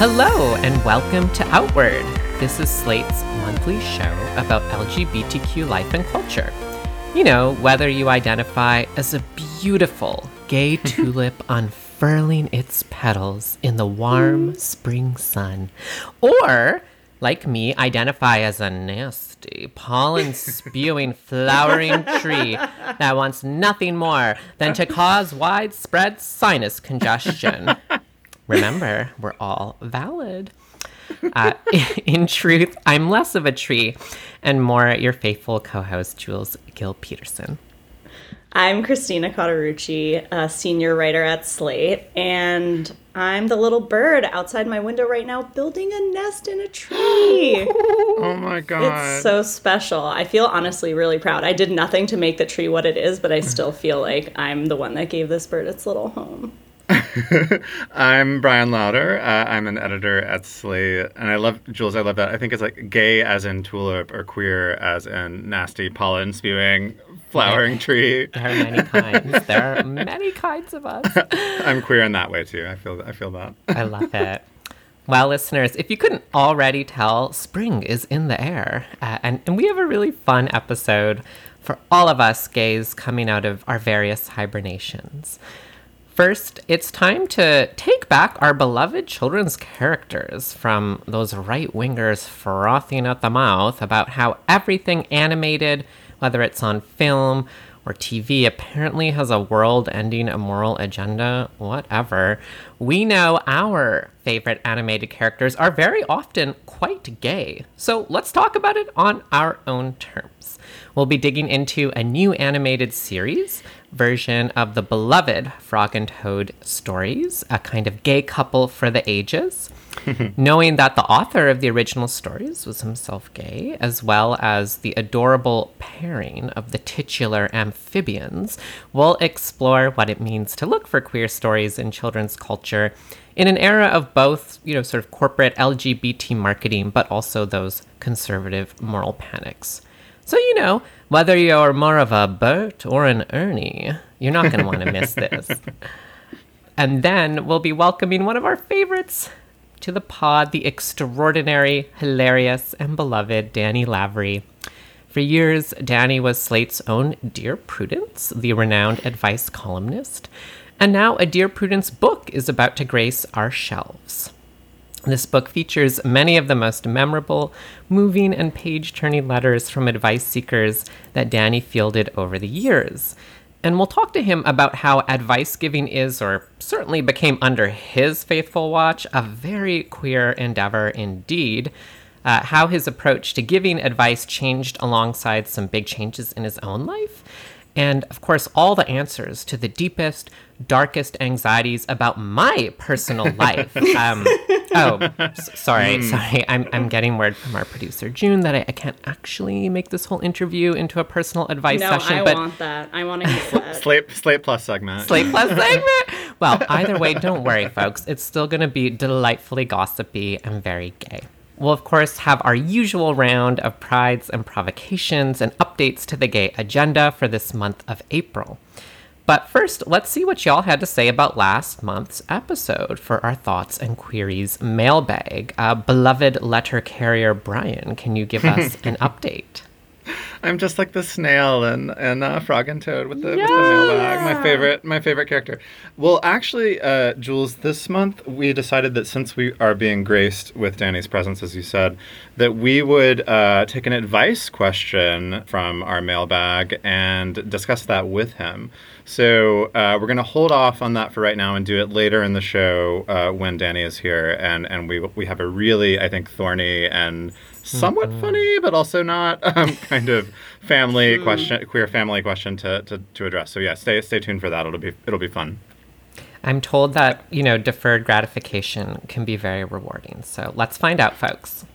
Hello, and welcome to Outward. This is Slate's monthly show about LGBTQ life and culture. You know, whether you identify as a beautiful gay tulip unfurling its petals in the warm spring sun, or, like me, identify as a nasty, pollen spewing, flowering tree that wants nothing more than to cause widespread sinus congestion. Remember, we're all valid. Uh, in truth, I'm less of a tree and more your faithful co host, Jules Gill Peterson. I'm Christina Cauterucci, a senior writer at Slate, and I'm the little bird outside my window right now building a nest in a tree. oh my god. It's so special. I feel honestly really proud. I did nothing to make the tree what it is, but I still feel like I'm the one that gave this bird its little home. I'm Bryan Lowder. Uh, I'm an editor at Slate, and I love Jules. I love that. I think it's like gay as in tulip, or queer as in nasty pollen spewing flowering tree. There are many kinds. There are many kinds of us. I'm queer in that way too. I feel. I feel that. I love it. Well, listeners, if you couldn't already tell, spring is in the air, uh, and and we have a really fun episode for all of us gays coming out of our various hibernations. First, it's time to take back our beloved children's characters from those right wingers frothing at the mouth about how everything animated, whether it's on film or TV, apparently has a world ending immoral agenda, whatever. We know our favorite animated characters are very often quite gay. So let's talk about it on our own terms. We'll be digging into a new animated series version of the beloved Frog and Toad stories, a kind of gay couple for the ages. Knowing that the author of the original stories was himself gay, as well as the adorable pairing of the titular amphibians, we'll explore what it means to look for queer stories in children's culture in an era of both, you know, sort of corporate LGBT marketing, but also those conservative moral panics. So, you know, whether you're more of a Bert or an Ernie, you're not going to want to miss this. And then we'll be welcoming one of our favorites to the pod, the extraordinary, hilarious, and beloved Danny Lavery. For years, Danny was Slate's own Dear Prudence, the renowned advice columnist. And now a Dear Prudence book is about to grace our shelves. This book features many of the most memorable, moving, and page turning letters from advice seekers that Danny fielded over the years. And we'll talk to him about how advice giving is, or certainly became under his faithful watch, a very queer endeavor indeed. Uh, how his approach to giving advice changed alongside some big changes in his own life. And of course, all the answers to the deepest, darkest anxieties about my personal life. Um, oh, sorry, mm. sorry. I'm, I'm getting word from our producer, June, that I, I, can't actually make this whole interview into a personal advice no, session. I but want that. I want to hear that. Slate, Slate Plus segment. Slate Plus segment. Well, either way, don't worry, folks. It's still going to be delightfully gossipy and very gay. We'll, of course, have our usual round of prides and provocations and updates to the gay agenda for this month of April. But first, let's see what y'all had to say about last month's episode for our thoughts and queries mailbag. Uh, beloved letter carrier Bryan, can you give us an update? I'm just like the snail and and uh, Frog and Toad with the, with the mailbag. My favorite my favorite character. Well, actually, uh, Jules, this month we decided that since we are being graced with Danny's presence, as you said, that we would uh, take an advice question from our mailbag and discuss that with him. So uh, we're going to hold off on that for right now and do it later in the show uh, when Danny is here, and and we we have a really I think thorny and somewhat Mm-hmm. funny but also not um, kind of family question, queer family question to, to to address. So yeah, stay stay tuned for that. It'll be it'll be fun. I'm told that, you know, deferred gratification can be very rewarding. So let's find out, folks.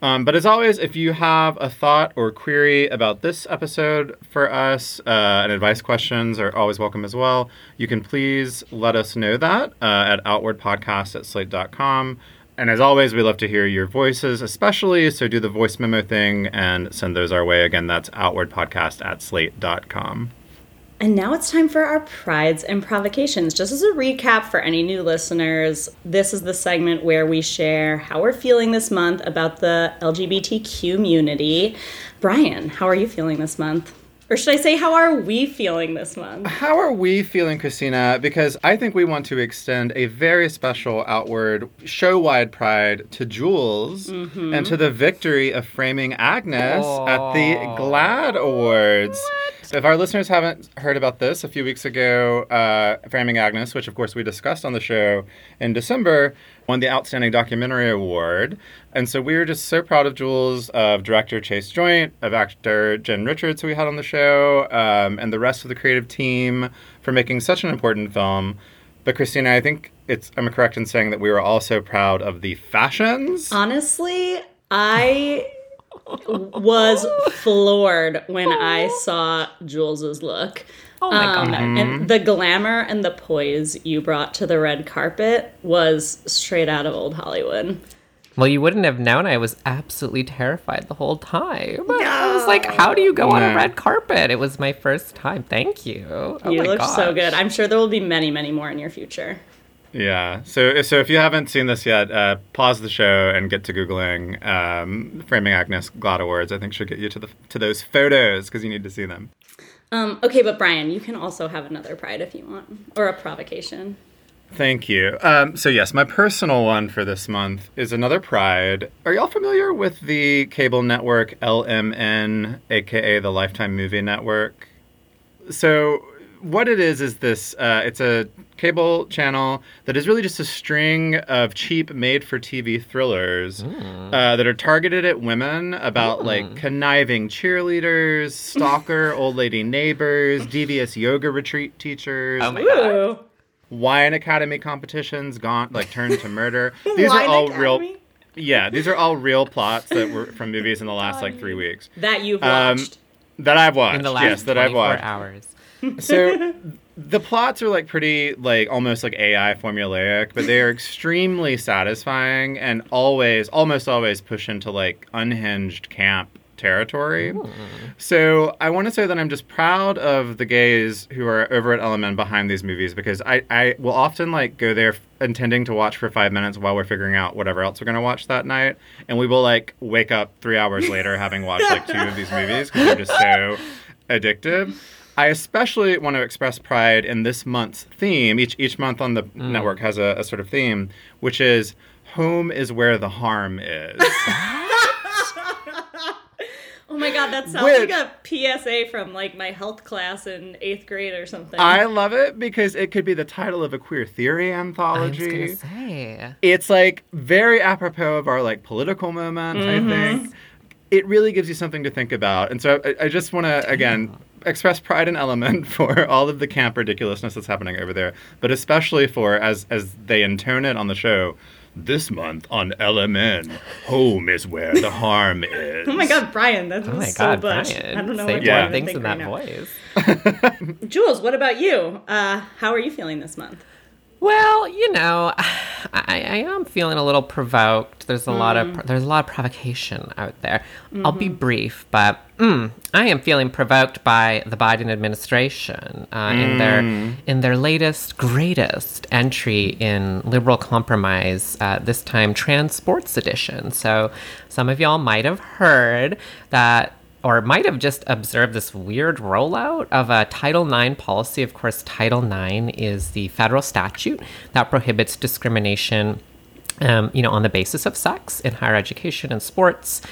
Um, but as always, if you have a thought or query about this episode for us, uh, and advice questions are always welcome as well, you can please let us know that uh, at outwardpodcast at slate.com. And as always, we love to hear your voices, especially, so do the voice memo thing and send those our way. Again, that's outwardpodcast at slate.com. And now it's time for our prides and provocations. Just as a recap for any new listeners, this is the segment where we share how we're feeling this month about the LGBTQ community. Bryan, how are you feeling this month? Or should I say, how are we feeling this month? How are we feeling, Christina? Because I think we want to extend a very special outward show wide pride to Jules mm-hmm. and to the victory of Framing Agnes at the GLAAD Awards. If our listeners haven't heard about this, a few weeks ago, uh, Framing Agnes, which of course we discussed on the show in December, won the Outstanding Documentary Award. And so we were just so proud of Jules, of director Chase Joynt, of actor Jen Richards, who we had on the show, um, and the rest of the creative team for making such an important film. But Christina, I think it's I'm correct in saying that we were also proud of the fashions. Honestly, I was floored when I saw Jules's look. Oh my Um, God. And the glamour and the poise you brought to the red carpet was straight out of old Hollywood. Well, you wouldn't have known I was absolutely terrified the whole time. I was like, how do you go on a red carpet? It was my first time. Thank you. Oh you look so good. I'm sure there will be many, many more in your future. Yeah. So so if you haven't seen this yet, uh, pause the show and get to googling um, Framing Agnes GLAAD Awards. I think should get you to the to those photos because you need to see them. Um, okay, but Bryan, you can also have another pride if you want, or a provocation. Thank you. Um, so yes, my personal one for this month is another Pride. Are y'all familiar with the cable network LMN, aka the Lifetime Movie Network? So what it is is this: uh, it's a cable channel that is really just a string of cheap made-for-TV thrillers uh, that are targeted at women about like conniving cheerleaders, stalker old lady neighbors, devious yoga retreat teachers Oh my god. Wine academy competitions gone like turned to murder these Wine are all Academy? real yeah these are all real plots that were from movies in the last like three weeks That you've Um, watched. that i've watched In the last yes that i've 24 watched hours. So the plots are like pretty like almost like ai formulaic but they are extremely satisfying and always almost always push into like unhinged camp territory so i want to say that i'm just proud of the gays who are over at LMN behind these movies because i i will often like go there f- intending to watch for five minutes while we're figuring out whatever else we're going to watch that night and we will like wake up three hours later having watched like two of these movies because they're just so addictive. I especially want to express pride in this month's theme. Each each month on the mm. network has a, a sort of theme, which is home is where the harm is. Oh my god, that sounds Which- like a PSA from like my health class in eighth grade or something. I love it because it could be the title of a queer theory I was anthology. gonna say. it's like very apropos of our like political moment i mm-hmm. think it really gives you something to think about and so i, I just want to again express pride and LMN for all of the camp ridiculousness that's happening over there but especially for as as they intone it on the show this month on lmn home is where the harm is Oh my god, Bryan, that's Oh my so god, bush. Bryan. I don't know Say what Yeah. things think in right that now. voice. Jules, what about you? Uh, how are you feeling this month? Well, you know, I, I am feeling a little provoked. There's a lot of there's a lot of provocation out there. I'll be brief, but mm, I am feeling provoked by the Biden administration uh, in their in their latest greatest entry in liberal compromise. Uh, this time, trans sports edition. So, some of y'all might have heard that or might have just observed this weird rollout of a Title IX policy. Of course, Title IX is the federal statute that prohibits discrimination, um, you know, on the basis of sex in higher education and sports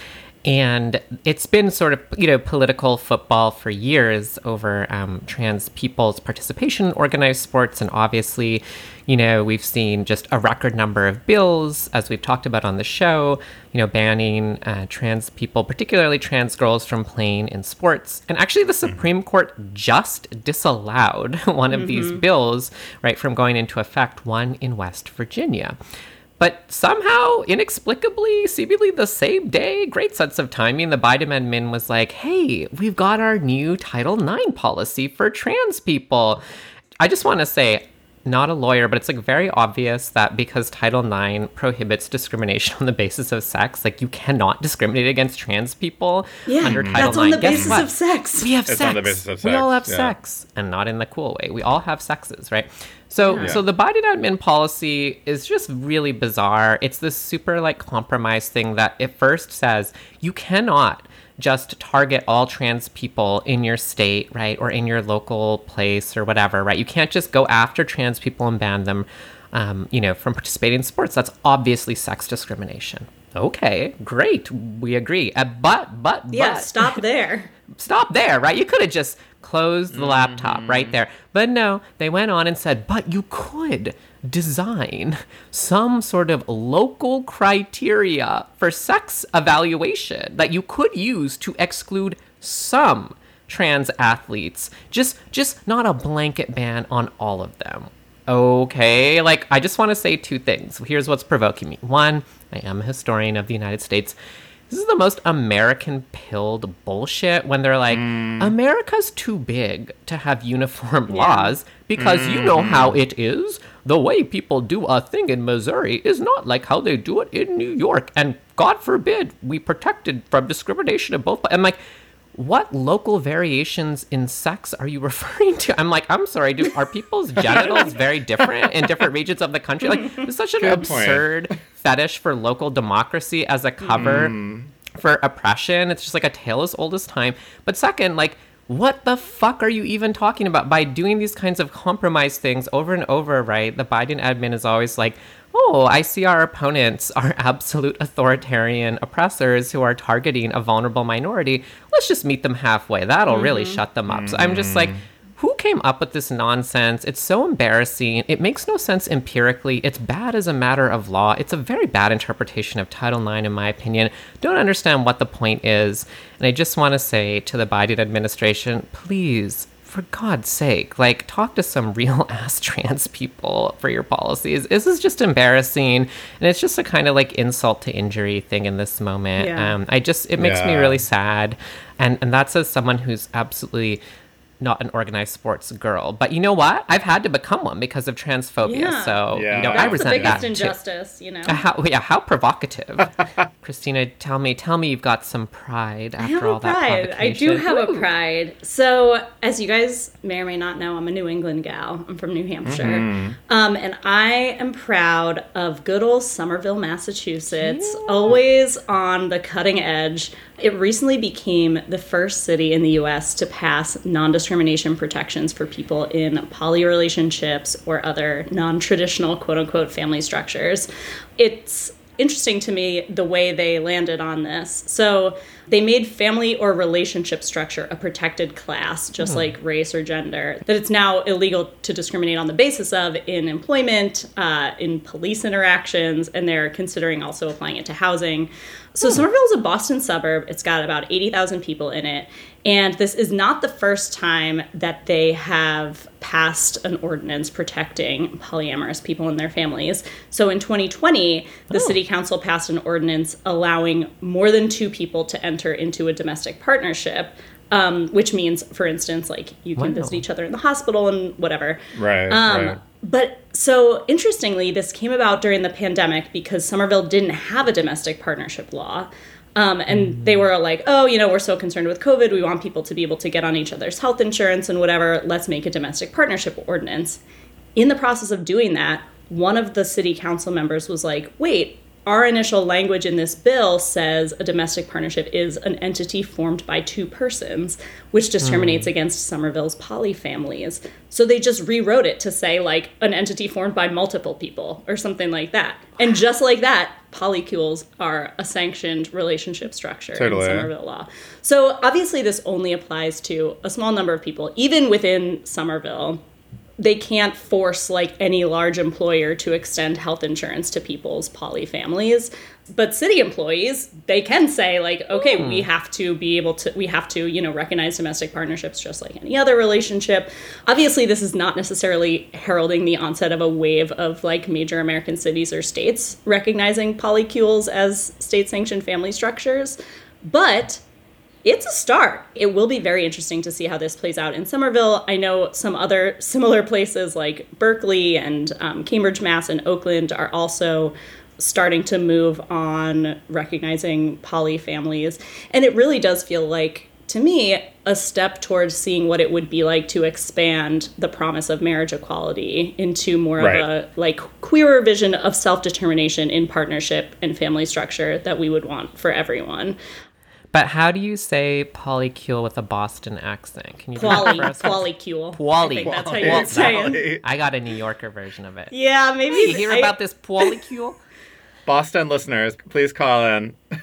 and it's been sort of you know political football for years over um, trans people's participation in organized sports. And obviously you know we've seen just a record number of bills as we've talked about on the show you know banning uh, trans people particularly trans girls from playing in sports. And actually the supreme court just disallowed one of mm-hmm. these bills right from going into effect one in west virginia but somehow, inexplicably, seemingly the same day, great sense of timing, the Biden admin was like, hey, we've got our new Title IX policy for trans people. I just want to say, not a lawyer, but it's like very obvious that because Title IX prohibits discrimination on the basis of sex, like you cannot discriminate against trans people yeah, under Title that's IX. on the Guess basis what? of sex. We have it's sex. on the basis of sex. We all have yeah. sex, and not in the cool way. We all have sexes, right? So, yeah. so the Biden admin policy is just really bizarre. It's this super like compromise thing that it first says you cannot just target all trans people in your state, right, or in your local place or whatever, right? You can't just go after trans people and ban them, um, you know, from participating in sports. That's obviously sex discrimination. Okay, great, we agree. Uh, but, but, yeah, but, stop there. stop there, right? You could have just closed the mm-hmm. laptop right mm-hmm. there. But no, they went on and said, but you could design some sort of local criteria for sex evaluation that you could use to exclude some trans athletes just just not a blanket ban on all of them okay like i just want to say two things here's what's provoking me one i am a historian of the united states this is the most American pilled bullshit when they're like, mm. America's too big to have uniform yeah. laws because mm. you know how mm-hmm. it is. The way people do a thing in Missouri is not like how they do it in New York. And God forbid we protected from discrimination of both. I'm like, what local variations in sex are you referring to? I'm like, I'm sorry, do, are people's genitals very different in different regions of the country? Like, it's such an Good absurd point. Fetish for local democracy as a cover mm. for oppression. It's just like a tale as old as time. But second, like, what the fuck are you even talking about by doing these kinds of compromise things over and over, right? The Biden admin is always like, oh, I see our opponents are absolute authoritarian oppressors who are targeting a vulnerable minority. Let's just meet them halfway. That'll mm-hmm. really shut them up. Mm-hmm. So I'm just like, who came up with this nonsense? It's so embarrassing. It makes no sense empirically. It's bad as a matter of law. It's a very bad interpretation of Title IX, in my opinion. Don't understand what the point is. And I just want to say to the Biden administration please for God's sake, like talk to some real ass trans people for your policies. This is just embarrassing, and it's just a kind of like insult to injury thing in this moment. Yeah. Um, I just it makes yeah. me really sad, and and that's as someone who's absolutely not an organized sports girl. But you know what? I've had to become one because of transphobia. Yeah. So yeah. you know, That's I resent the biggest that injustice. Too. You know, how, yeah, how provocative, Christina. Tell me, tell me, you've got some pride after all that pride. I do have Woo. a pride. So as you guys may or may not know, I'm a New England gal. I'm from New Hampshire, mm-hmm. um, and I am proud of good old Somerville, Massachusetts. Yeah. Always on the cutting edge it recently became the first city in the US to pass non discrimination protections for people in poly relationships or other non traditional quote unquote family structures. It's interesting to me the way they landed on this. So they made family or relationship structure a protected class, just mm. like race or gender, that it's now illegal to discriminate on the basis of in employment, uh, in police interactions, and they're considering also applying it to housing. So hmm. Somerville is a Boston suburb. It's got about 80,000 people in it. And this is not the first time that they have passed an ordinance protecting polyamorous people and their families. So in 2020, the oh. city council passed an ordinance allowing more than two people to enter into a domestic partnership. Um, which means, for instance, like you can wow. visit each other in the hospital and whatever. Right. Um, right. But so interestingly, this came about during the pandemic because Somerville didn't have a domestic partnership law. Um, and mm-hmm. they were like, oh, you know, we're so concerned with COVID. We want people to be able to get on each other's health insurance and whatever. Let's make a domestic partnership ordinance. In the process of doing that, one of the city council members was like, wait, our initial language in this bill says a domestic partnership is an entity formed by two persons, which discriminates Hmm. against Somerville's polyfamilies. So they just rewrote it to say, like, an entity formed by multiple people or something like that. And just like that, polycules are a sanctioned relationship structure Totally. in Somerville law. So obviously, this only applies to a small number of people, even within Somerville they can't force like any large employer to extend health insurance to people's poly families. But city employees they can say like okay we hmm. have to be able to we have to you know recognize domestic partnerships just like any other relationship. Obviously this is not necessarily heralding the onset of a wave of like major american cities or states recognizing polycules as state sanctioned family structures. But it's a start. It will be very interesting to see how this plays out in Somerville. I know some other similar places like Berkeley and um, Cambridge, Mass, and Oakland are also starting to move on recognizing poly families. And it really does feel like, to me, a step towards seeing what it would be like to expand the promise of marriage equality into more Right. of a like queerer vision of self-determination in partnership and family structure that we would want for everyone. But how do you say polycule with a Boston accent? Can you do that Quali, for us? qualicule. Quali. I think that's how you would say it. I got a New Yorker version of it. Yeah, maybe. You hear I- about this polycule? Boston listeners, please call in.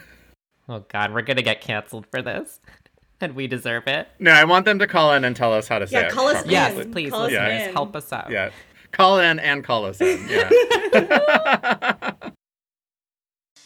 Oh God, we're gonna get canceled for this, and we deserve it. No, I want them to call in and tell us how to say Yeah, it. call us properly. Yes, in. please, Call us listeners, in. help us out. Yeah. Call in and call us in. Yeah.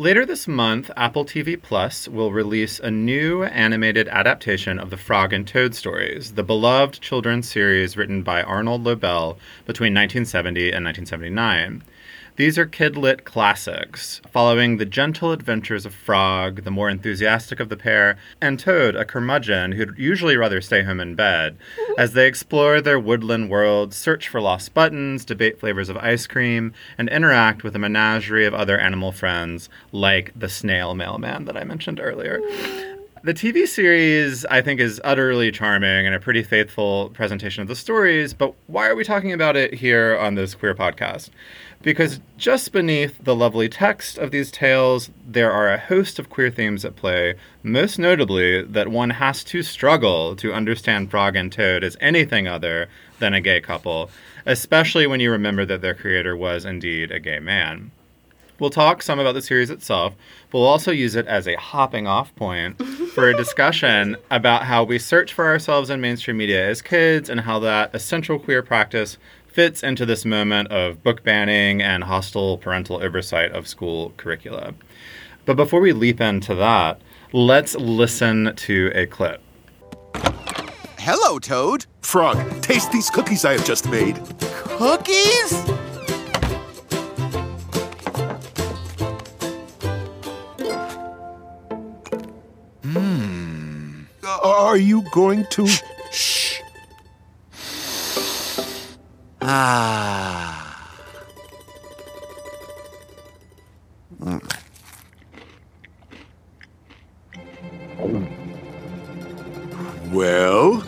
Later this month, Apple TV Plus will release a new animated adaptation of the Frog and Toad stories, the beloved children's series written by Arnold Lobel between 1970 and 1979. These are kidlit classics, following the gentle adventures of Frog, the more enthusiastic of the pair, and Toad, a curmudgeon who'd usually rather stay home in bed, as they explore their woodland world, search for lost buttons, debate flavors of ice cream, and interact with a menagerie of other animal friends, like the snail mailman that I mentioned earlier. The TV series, I think, is utterly charming and a pretty faithful presentation of the stories, but why are we talking about it here on this queer podcast? Because just beneath the lovely text of these tales, there are a host of queer themes at play, most notably that one has to struggle to understand Frog and Toad as anything other than a gay couple, especially when you remember that their creator was indeed a gay man. We'll talk some about the series itself, but we'll also use it as a hopping off point for a discussion about how we search for ourselves in mainstream media as kids and how that essential queer practice fits into this moment of book banning and hostile parental oversight of school curricula. But before we leap into that, let's listen to a clip. Hello, Toad. Frog, taste these cookies I have just made. Cookies? Hmm. Are you going to? Ah. Well,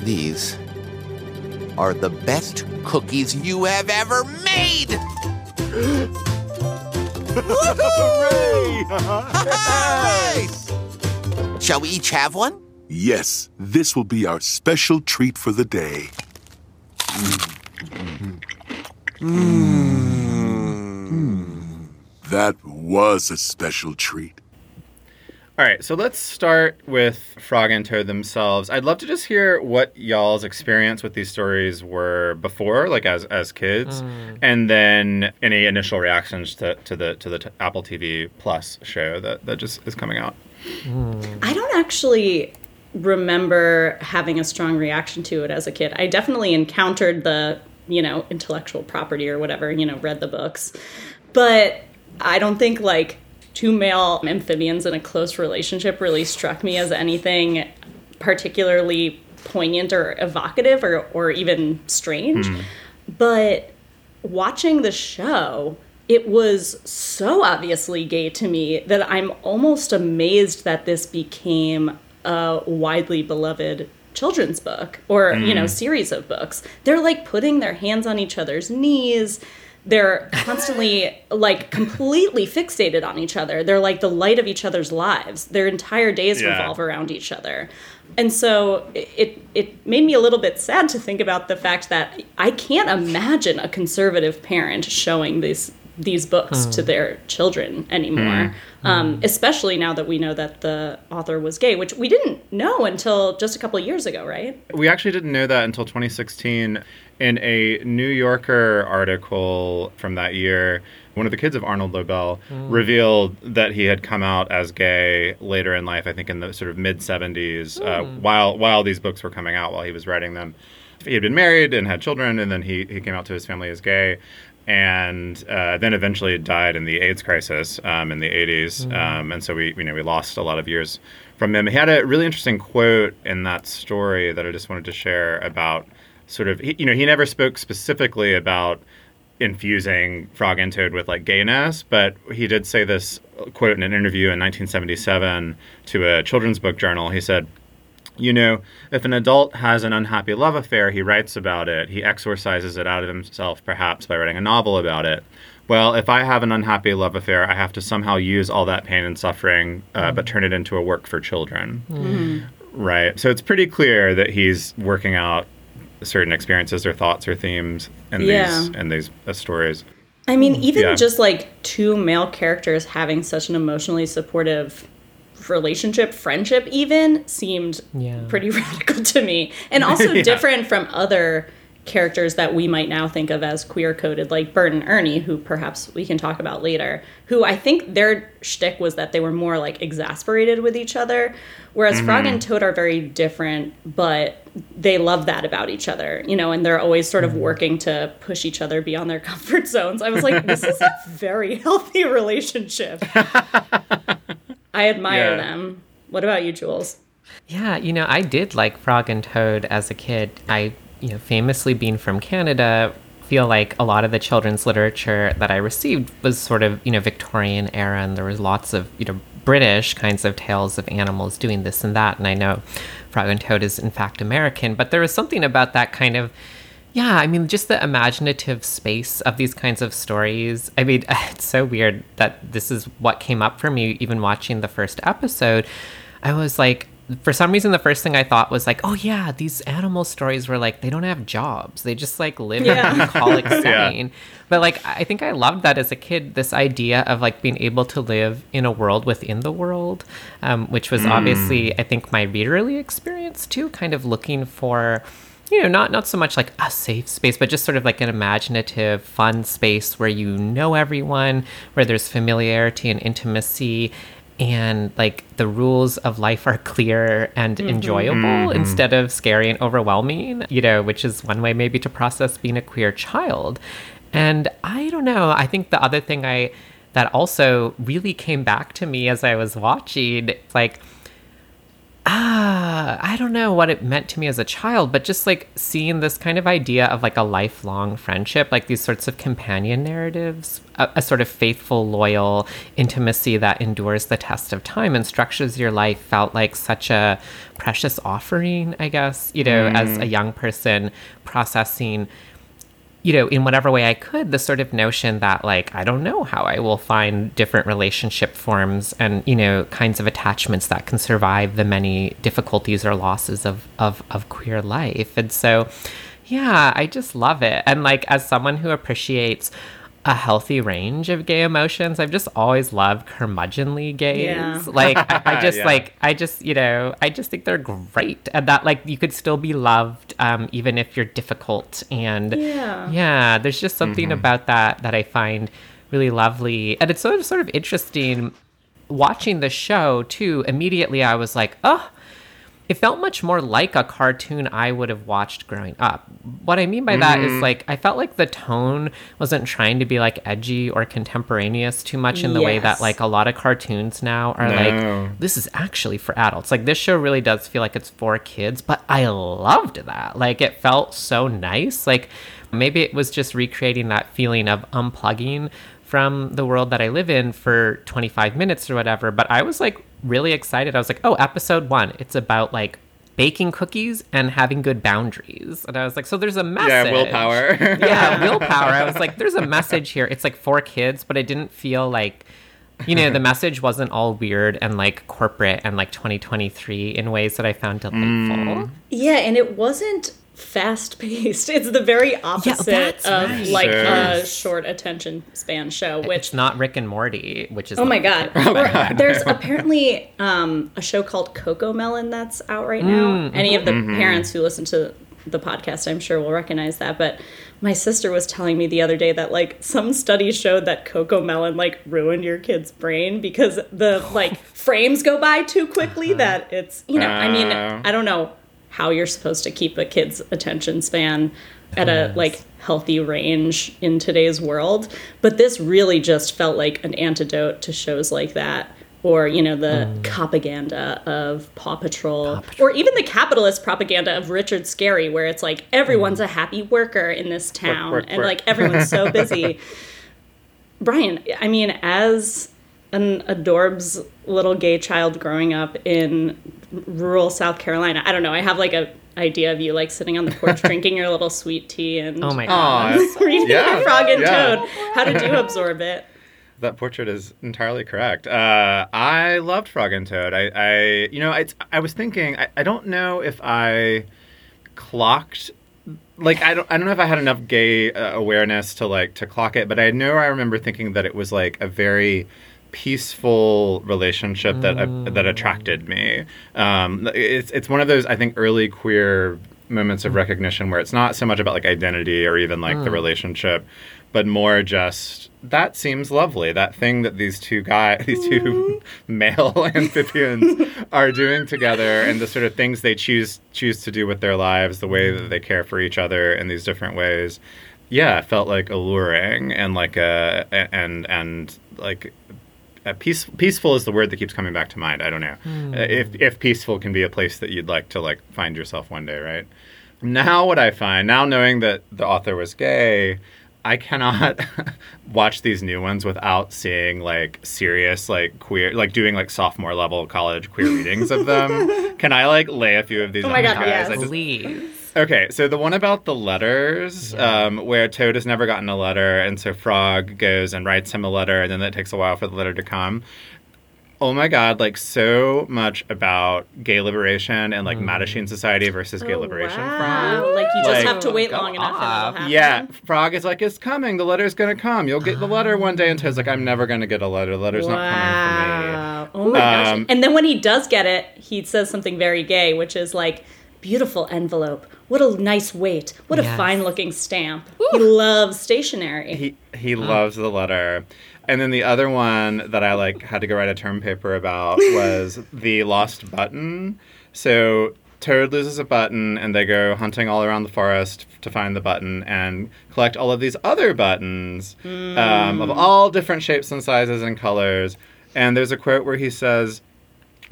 These are the best cookies you have ever made. hooray! Nice. Shall we each have one? yes, this will be our special treat for the day. Hmm. That was a special treat. All right, so let's start with Frog and Toad themselves. I'd love to just hear what y'all's experience with these stories were before, like as as kids, hmm. and then any initial reactions to, to the to the t- Apple TV Plus show that, that just is coming out. Hmm. I don't actually remember having a strong reaction to it as a kid. I definitely encountered the, you know, intellectual property or whatever, you know, read the books. But I don't think like two male amphibians in a close relationship really struck me as anything particularly poignant or evocative or, or even strange. Hmm. But watching the show, it was so obviously gay to me that I'm almost amazed that this became a widely beloved children's book or, you know, mm. series of books. They're like putting their hands on each other's knees. They're constantly like completely fixated on each other. They're like the light of each other's lives. Their entire days Yeah. revolve around each other. And so it it made me a little bit sad to think about the fact that I can't imagine a conservative parent showing these these books to hmm. their children anymore. Hmm. Hmm. Um, especially now that we know that the author was gay, which we didn't know until just a couple of years ago, right? We actually didn't know that until 2016. In a New Yorker article from that year, one of the kids of Arnold Lobel revealed that he had come out as gay later in life. I think in the sort of mid 70s, uh, while while these books were coming out, while he was writing them. He had been married and had children, and then he, he came out to his family as gay and uh, then eventually it died in the AIDS crisis um, in the 80s. Um, and so we, you know, we lost a lot of years from him. He had a really interesting quote in that story that I just wanted to share about sort of, he, you know, he never spoke specifically about infusing Frog and Toad with like gayness, but he did say this quote in an interview in 1977 to a children's book journal. He said, you know, if an adult has an unhappy love affair, he writes about it. He exorcises it out of himself, perhaps by writing a novel about it. Well, if I have an unhappy love affair, I have to somehow use all that pain and suffering, uh, but turn it into a work for children. Right. So it's pretty clear that he's working out certain experiences or thoughts or themes in Yeah. these in these uh, stories. I mean, even Yeah. just like two male characters having such an emotionally supportive relationship, friendship, even seemed Yeah. pretty radical to me. And also different from other characters that we might now think of as queer coded, like Bert and Ernie, who perhaps we can talk about later, who I think their shtick was that they were more like exasperated with each other. Whereas Frog mm-hmm. and Toad are very different, but they love that about each other, you know, and they're always sort of mm-hmm. working to push each other beyond their comfort zones. I was like, this is a very healthy relationship. I admire Yeah. them. What about you, Jules? Yeah, you know, I did like Frog and Toad as a kid. I, you know, famously being from Canada, feel like a lot of the children's literature that I received was sort of, you know, Victorian era and there was lots of, you know, British kinds of tales of animals doing this and that. And I know Frog and Toad is in fact American, but there was something about that kind of yeah, I mean, just the imaginative space of these kinds of stories. I mean, it's so weird that this is what came up for me even watching the first episode. I was like, for some reason, the first thing I thought was like, oh, yeah, these animal stories were like, they don't have jobs. They just like live Yeah. in a bucolic setting. But like, I think I loved that as a kid, this idea of like being able to live in a world within the world, um, which was obviously, I think, my readerly experience too, kind of looking for you know, not not so much like a safe space, but just sort of like an imaginative, fun space where you know everyone, where there's familiarity and intimacy, and like the rules of life are clear and mm-hmm. enjoyable mm-hmm. instead of scary and overwhelming. You know, which is one way maybe to process being a queer child. And I don't know. I think the other thing I that also really came back to me as I was watching, like ah, I don't know what it meant to me as a child, but just like seeing this kind of idea of like a lifelong friendship, like these sorts of companion narratives, a, a sort of faithful, loyal intimacy that endures the test of time and structures your life felt like such a precious offering, I guess, you know, as a young person processing you know, in whatever way I could, the sort of notion that, like, I don't know how I will find different relationship forms and, you know, kinds of attachments that can survive the many difficulties or losses of, of, of queer life. And so, yeah, I just love it. And, like, as someone who appreciates a healthy range of gay emotions. I've just always loved curmudgeonly gays. Yeah. Like I, I just Yeah. like I just you know I just think they're great and that like you could still be loved um, even if you're difficult and Yeah. yeah. There's just something about that that I find really lovely and it's sort of sort of interesting watching the show too. Immediately I was like oh it felt much more like a cartoon I would have watched growing up. What I mean by that is mm-hmm. like I felt like the tone wasn't trying to be like edgy or contemporaneous too much in the way that like a lot of cartoons now are No. like this is actually for adults. Like this show really does feel like it's for kids, but I loved that. Like it felt so nice. Like maybe it was just recreating that feeling of unplugging from the world that I live in for 25 minutes or whatever. But I was like really excited. I was like, oh, episode one, it's about like baking cookies and having good boundaries. And I was like, so there's a message. Yeah, willpower. yeah, willpower. I was like, there's a message here. It's like for kids, but I didn't feel like, you know, the message wasn't all weird and like corporate and like 2023 in ways that I found delightful. Mm. Yeah, and it wasn't fast paced. It's the very opposite that's of right. like a short attention span show, which It's not Rick and Morty, which is Oh my not oh god. There's apparently um, a show called CoComelon that's out right now. Mm, Any of the mm-hmm. parents who listen to the podcast, I'm sure will recognize that. But my sister was telling me the other day that like some studies showed that CoComelon like ruined your kid's brain because the like frames go by too quickly uh-huh. that it's you know, I mean, Oh. I don't know how you're supposed to keep a kid's attention span at a like healthy range in today's world. But this really just felt like an antidote to shows like that or you know the hmm. propaganda of paw patrol, or even the capitalist propaganda of Richard Scarry where it's like everyone's hmm. a happy worker in this town work, and work. like everyone's so busy. Bryan i mean as an adorbs little gay child growing up in rural South Carolina. I don't know. I have like a idea of you like sitting on the porch drinking your little sweet tea and Oh my god. Aw, reading Yeah, Frog and yeah. Toad. How did you absorb it? That portrait is entirely correct. Uh, I loved Frog and Toad. I, I you know, it's, I was thinking. I, I don't know if I clocked. Like I don't, I don't know if I had enough gay uh, awareness to like to clock it, but I know I remember thinking that it was like a very peaceful relationship that uh, that attracted me. Um, it's it's one of those I think early queer moments of recognition where it's not so much about like identity or even like the relationship, but more just that seems lovely. That thing that these two guys, these two male amphibians are doing together, and the sort of things they choose choose to do with their lives, the way that they care for each other in these different ways. Yeah, felt like alluring and like a and and like uh, peace, peaceful is the word that keeps coming back to mind. I don't know Uh, if if peaceful can be a place that you'd like to like find yourself one day, right? Now, what I find now, knowing that the author was gay, I cannot watch these new ones without seeing like serious like queer like doing like sophomore level college queer readings of them. Can I like lay a few of these? Oh on my you God, yes. I just- Please. Okay, so the one about the letters, um, where Toad has never gotten a letter, and so Frog goes and writes him a letter, and then it takes a while for the letter to come. Oh my god, like so much about gay liberation and like Mattachine Society versus gay liberation Oh, wow. Frog. Like you just Like- have to wait Go long enough and off. it'll. Yeah, Frog is like, it's coming. The letter's gonna come. You'll get the letter one day. And Toad's like, I'm never gonna get a letter. The letter's not coming Wow. Oh my gosh. Um, And then when he does get it, he says something very gay, which is like, beautiful envelope. What a nice weight. What a fine looking stamp. He loves stationery. for me. He he loves the letter. And then the other one that I like had to go write a term paper about was the lost button. So Toad loses a button, and they go hunting all around the forest to find the button and collect all of these other buttons um, of all different shapes and sizes and colors. And there's a quote where he says,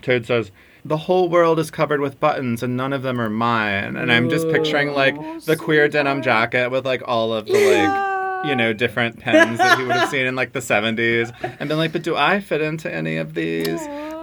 Toad says, the whole world is covered with buttons and none of them are mine. And I'm just picturing like the queer denim jacket with like all of the like, you know, different pens that he would have seen in like the 70s. And been like, but do I fit into any of these?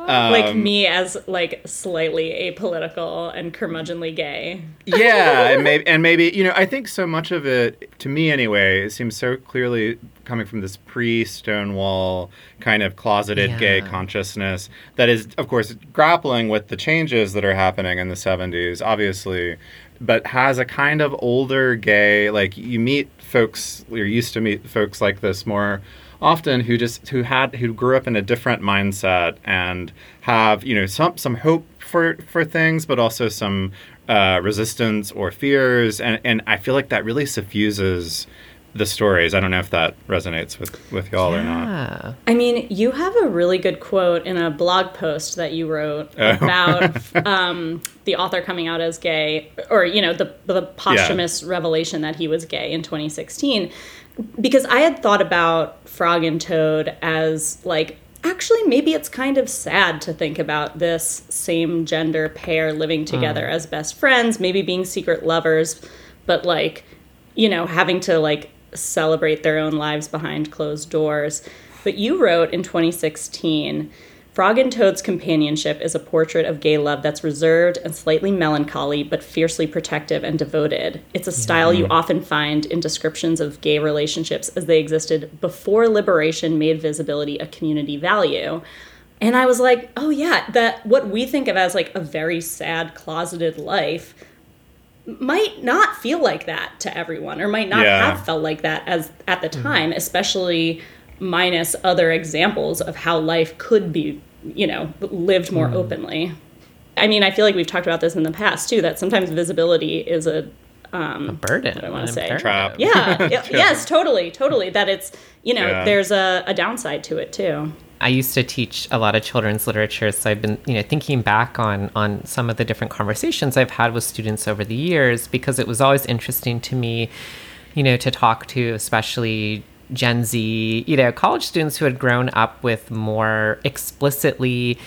Um, me as like slightly apolitical and curmudgeonly gay. yeah, and maybe, and maybe you know, I think so much of it, to me anyway, it seems so clearly coming from this pre-Stonewall kind of closeted gay consciousness that is, of course, grappling with the changes that are happening in the '70s, obviously, but has a kind of older gay, like you meet folks, you're used to meet folks like this more often who just who had who grew up in a different mindset and have you know some some hope for for things but also some uh, resistance or fears. And and I feel like that really suffuses the stories. I don't know if that resonates with with y'all or not. Yeah. I mean, you have a really good quote in a blog post that you wrote about um, the author coming out as gay, or you know, the the posthumous revelation that he was gay in 2016. Because I had thought about Frog and Toad as like actually maybe it's kind of sad to think about this same gender pair living hmm. together as best friends, maybe being secret lovers, but like you know, having to like celebrate their own lives behind closed doors. But you wrote in 2016 Frog and Toad's companionship is a portrait of gay love that's reserved and slightly melancholy, but fiercely protective and devoted. It's a style you mm-hmm. often find in descriptions of gay relationships as they existed before liberation made visibility a community value. And I was like, oh yeah, that what we think of as like a very sad closeted life might not feel like that to everyone or might not Yeah. have felt like that as at the mm-hmm. time especially minus other examples of how life could be you know lived more hmm. openly i mean i feel like we've talked about this in the past too that sometimes visibility is a um, A burden. What I wanna say? imperative. Trap. yeah y- yes totally totally that it's you know Yeah. there's a, a downside to it too I used to teach a lot of children's literature, so I've been, you know, thinking back on on some of the different conversations I've had with students over the years because it was always interesting to me, you know, to talk to especially Gen Z, you know, college students who had grown up with more explicitly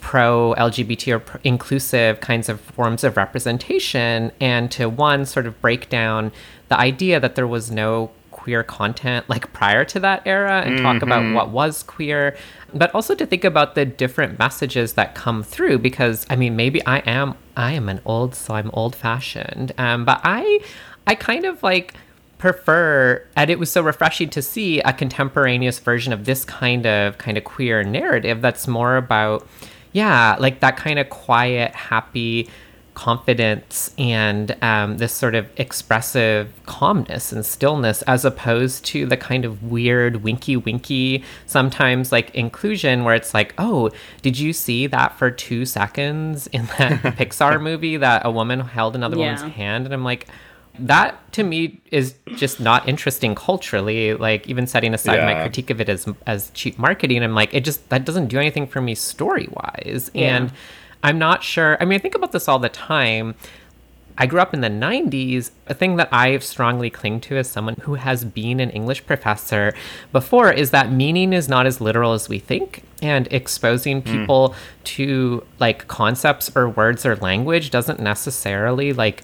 pro LGBT or pro- inclusive kinds of forms of representation, and to one sort of break down the idea that there was no queer content like prior to that era and talk about what was queer, but also to think about the different messages that come through because I mean maybe I am I am an old so I'm old fashioned, um, but I I kind of like prefer and it was so refreshing to see a contemporaneous version of this kind of kind of queer narrative that's more about yeah like that kind of quiet happy confidence and um, this sort of expressive calmness and stillness as opposed to the kind of weird winky winky sometimes like inclusion where it's like oh did you see that for two seconds in that pixar movie that a woman held another Yeah. woman's hand and i'm like that to me is just not interesting culturally like even setting aside my critique of it as as cheap marketing i'm like it just that doesn't do anything for me story wise Yeah. and i'm not sure i mean i think about this all the time I grew up in the 90s. A thing that I strongly cling to as someone who has been an English professor before is that meaning is not as literal as we think. And exposing hmm. people to like concepts or words or language doesn't necessarily like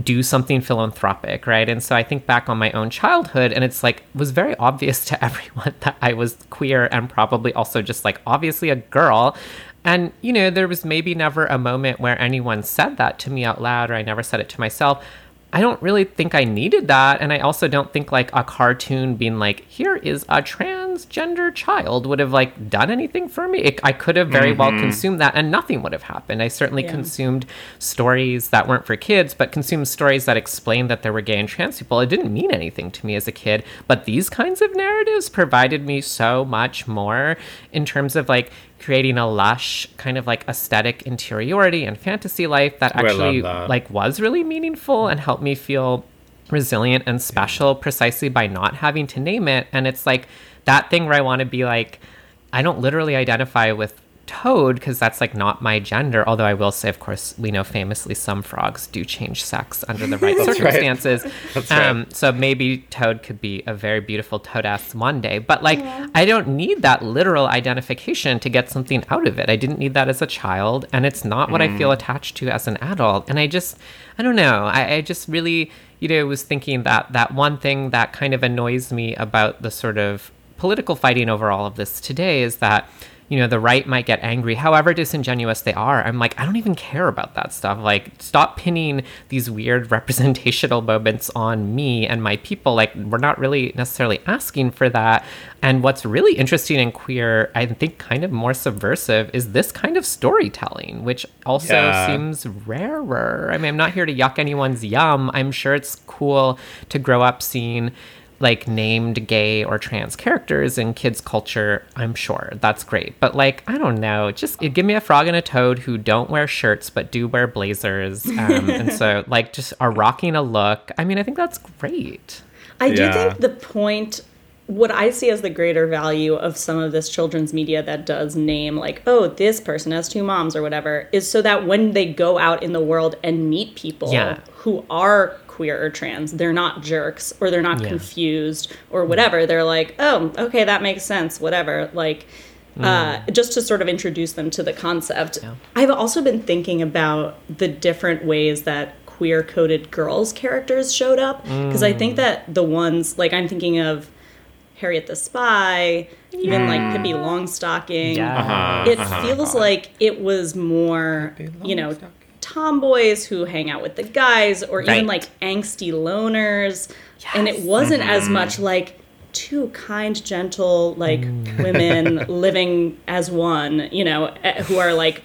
do something philanthropic, right? And so I think back on my own childhood and it's like was very obvious to everyone that I was queer and probably also just like obviously a girl. And you know, there was maybe never a moment where anyone said that to me out loud or I never said it to myself. I don't really think I needed that. And I also don't think like a cartoon being like, here is a transgender child would have like done anything for me. It, I could have very well mm-hmm. consumed that and nothing would have happened. I certainly Yeah. consumed stories that weren't for kids, but consumed stories that explained that there were gay and trans people. It didn't mean anything to me as a kid. But these kinds of narratives provided me so much more in terms of like creating a lush kind of like aesthetic interiority and fantasy life that actually that. like was really meaningful and helped me feel resilient and special precisely by not having to name it and it's like that thing where i want to be like i don't literally identify with toad because that's like not my gender although i will say of course we know famously some frogs do change sex under the right right. circumstances. That's right. um so maybe toad could be a very beautiful toadass one day but like i don't need that literal identification to get something out of it. I didn't need that as a child and it's not what i feel attached to as an adult. And i just i don't know. I, I just really you know was thinking that that one thing that kind of annoys me about the sort of political fighting over all of this today is that you know, the right might get angry, however disingenuous they are. I'm like, I don't even care about that stuff. Like, stop pinning these weird representational moments on me and my people. Like, we're not really necessarily asking for that. And what's really interesting and queer, I think kind of more subversive, is this kind of storytelling, which also Yeah. seems rarer. I mean, I'm not here to yuck anyone's yum. I'm sure it's cool to grow up seeing like named gay or trans characters in kids' culture. I'm sure that's great. But like, I don't know, just give me a frog and a toad who don't wear shirts but do wear blazers. Um, and so, like, just are rocking a look. I mean, I think that's great. I do Yeah. think the point, what I see as the greater value of some of this children's media that does name, like, oh, this person has two moms or whatever, is so that when they go out in the world and meet people Yeah. who are queer or trans, they're not jerks or they're not Yeah. confused or whatever. They're like, oh, okay, that makes sense, whatever. Like, uh, just to sort of introduce them to the concept. I've also been thinking about the different ways that queer coded girls characters showed up because I think that the ones like I'm thinking of Harriet the Spy, even like Pippi Longstocking. Yeah. Uh-huh, It uh-huh, feels uh-huh. like it was more, you know, tomboys who hang out with the guys, or even like angsty loners. And it wasn't as much like two kind, gentle, like women living as one, you know, eh, who are like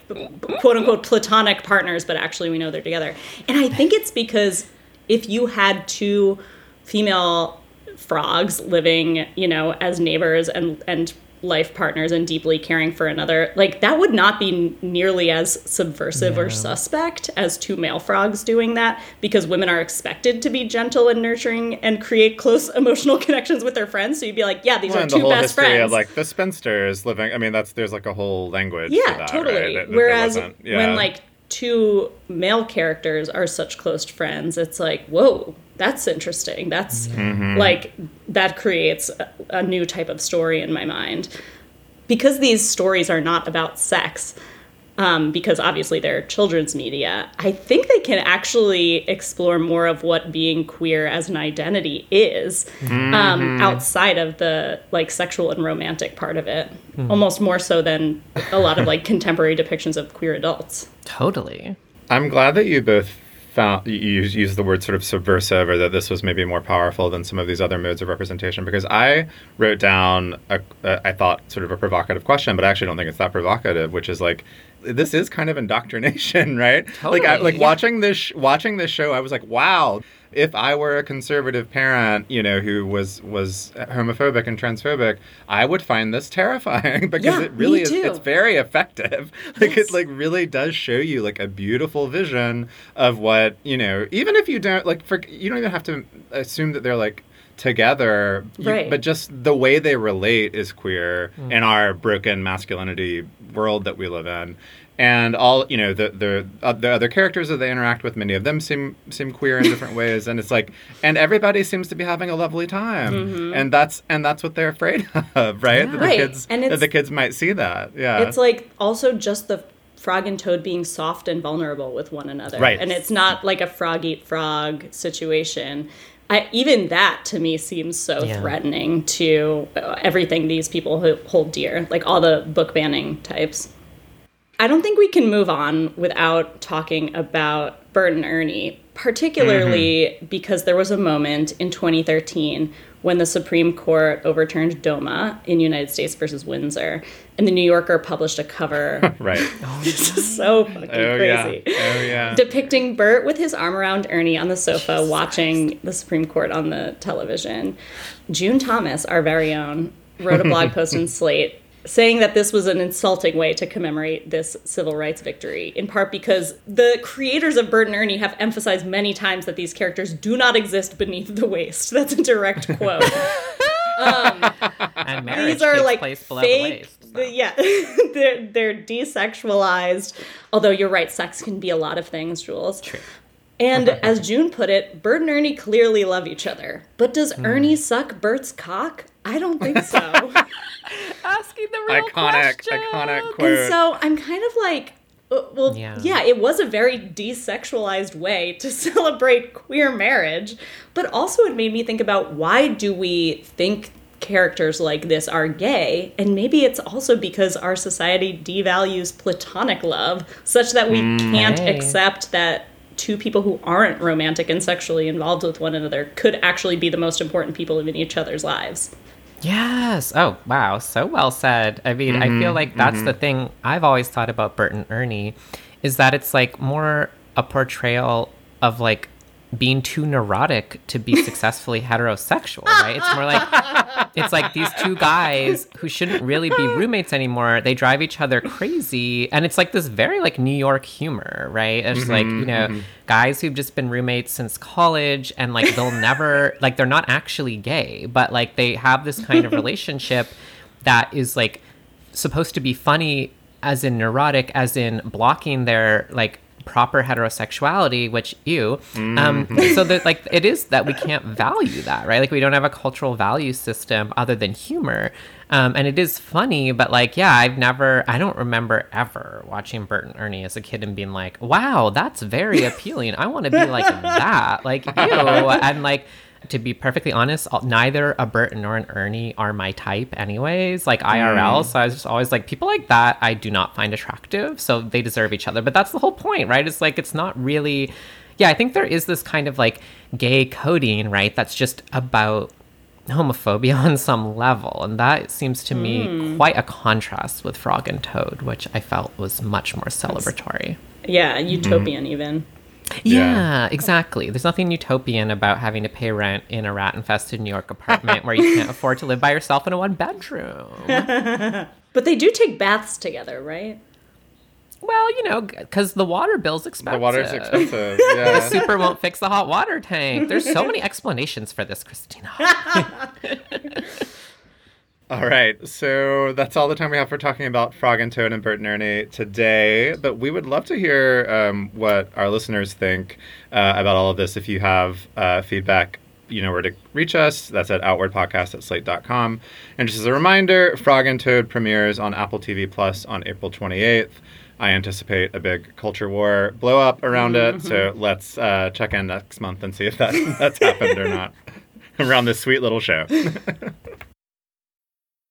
quote unquote platonic partners, but actually we know they're together. And I think it's because if you had two female frogs living, you know, as neighbors and and life partners and deeply caring for another, like that would not be nearly as subversive or suspect as two male frogs doing that because women are expected to be gentle and nurturing and create close emotional connections with their friends. So you'd be like, yeah, these Well, are two the whole best friends. of like the spinsters living. I mean, that's there's like a whole language. yeah, that, totally. Right? That- that Whereas yeah. when like two male characters are such close friends, it's like, whoa, that's interesting. That's Mm-hmm. like that creates a, a new type of story in my mind. Because these stories are not about sex, um, because obviously they're children's media, I think they can actually explore more of what being queer as an identity is Mm-hmm. um, outside of the like sexual and romantic part of it. Hmm. Almost more so than a lot of like contemporary depictions of queer adults. Totally. I'm glad that you both found you use, the word sort of subversive, or that this was maybe more powerful than some of these other modes of representation. Because I wrote down, a, a, I thought sort of a provocative question, but I actually don't think it's that provocative. Which is like, this is kind of indoctrination, right? Like, I, like yeah. watching this watching this show, I was like, wow. If I were a conservative parent, you know, who was was homophobic and transphobic, I would find this terrifying because Yeah, it really is it's very effective. Like Yes. it like really does show you like a beautiful vision of what you know. Even if you don't like, for you don't even have to assume that they're like together, you- Right. but just the way they relate is queer Hmm. in our broken masculinity world that we live in. And all you know, the the uh, the other characters that they interact with, many of them seem seem queer in different ways, and it's like, and everybody seems to be having a lovely time, and that's and that's what they're afraid of, right? That the Mm-hmm. Right. kids And that it's- the kids might see that, yeah. It's like also just the frog and toad being soft and vulnerable with one another. Right. And it's not like a frog eat frog situation. I, even that to me seems so Yeah. threatening to uh, everything these people hold dear, like all the book banning types. I don't think we can move on without talking about Bert and Ernie, particularly mm-hmm. because there was a moment in 2013 when the Supreme Court overturned DOMA in United States versus Windsor, and the New Yorker published a cover. right. Oh, this is so fucking Oh yeah. crazy. Oh yeah. Depicting Bert with his arm around Ernie on the sofa watching the Supreme Court on the television. June Thomas, our very own, wrote a blog post in Slate saying that this was an insulting way to commemorate this civil rights victory, in part because the creators of Bert and Ernie have emphasized many times that these characters do not exist beneath the waist. That's a direct quote. And marriage These are takes like place below the fake. waist. the- yeah, they're they're desexualized. Although you're right, sex can be a lot of things, Jules. True. And as June put it, Bert and Ernie clearly love each other. But does Hmm. Ernie suck Bert's cock? I don't think so. Asking the real iconic, question. iconic quote. and so I'm kind of like, uh, well, Yeah. yeah. it was a very desexualized way to celebrate queer marriage, but also it made me think about why do we think characters like this are gay, and maybe it's also because our society devalues platonic love such that we can't Hey. accept that two people who aren't romantic and sexually involved with one another could actually be the most important people in each other's lives. Yes. Oh, wow. So well said. I mean, I feel mm-hmm. like that's the mm-hmm. thing I've always thought about Bert and Ernie is that it's like more a portrayal of like being too neurotic to be successfully heterosexual, right? It's more like it's like these two guys who shouldn't really be roommates anymore. They drive each other crazy, and it's like this very like New York humor, right? It's mm-hmm, like you know mm-hmm. guys who've just been roommates since college, and like they'll never like they're not actually gay, but like they have this kind of relationship that is like supposed to be funny as in neurotic as in blocking their like proper heterosexuality which ew. Um so that like it is that we can't value that right? Like we don't have a cultural value system other than humor. Um and it is funny but like yeah i've never i don't remember ever watching bert and ernie as a kid and being like wow that's very appealing. I want to be like that. Like ew. And like to be perfectly honest, neither a Bert nor an Ernie are my type, anyways. Like IRL, mm. so I was just always like people like that. I do not find attractive, so they deserve each other. But that's the whole point, right? It's like it's not really. Yeah, I think there is this kind of like gay coding, right? That's just about homophobia on some level, and that seems to me hmm. quite a contrast with Frog and Toad, which I felt was much more celebratory. Yeah, utopian mm-hmm. even. Yeah, exactly. There's nothing utopian about having to pay rent in a rat infested New York apartment where you can't afford to live by yourself in a one bedroom. But they do take baths together, right? well, you know, because the water bill's expensive. The water's expensive. Yeah. The super won't fix the hot water tank. There's so many explanations for this, Christina. All right, so that's all the time we have for talking about Frog and Toad and Bert and Ernie today. But we would love to hear um, what our listeners think uh, about all of this. If you have uh, feedback, you know where to reach us. That's at outwardpodcast at slate.com. And just as a reminder, Frog and Toad premieres on Apple TV Plus on April 28th. I anticipate a big culture war blow up around it. So let's uh, check in next month and see if that, that's happened or not around this sweet little show.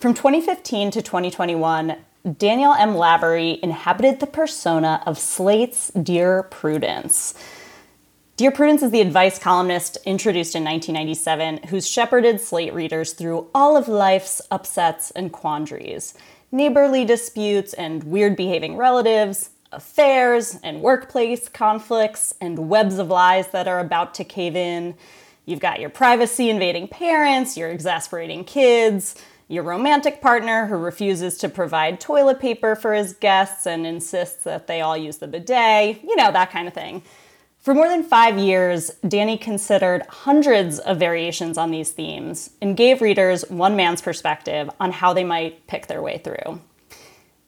From 2015 to 2021, Daniel M. Lavery inhabited the persona of Slate's Dear Prudence. Dear Prudence is the advice columnist introduced in 1997 who's shepherded Slate readers through all of life's upsets and quandaries neighborly disputes and weird behaving relatives, affairs and workplace conflicts, and webs of lies that are about to cave in. You've got your privacy invading parents, your exasperating kids, your romantic partner who refuses to provide toilet paper for his guests and insists that they all use the bidet, you know, that kind of thing. For more than five years, Danny considered hundreds of variations on these themes and gave readers one man's perspective on how they might pick their way through.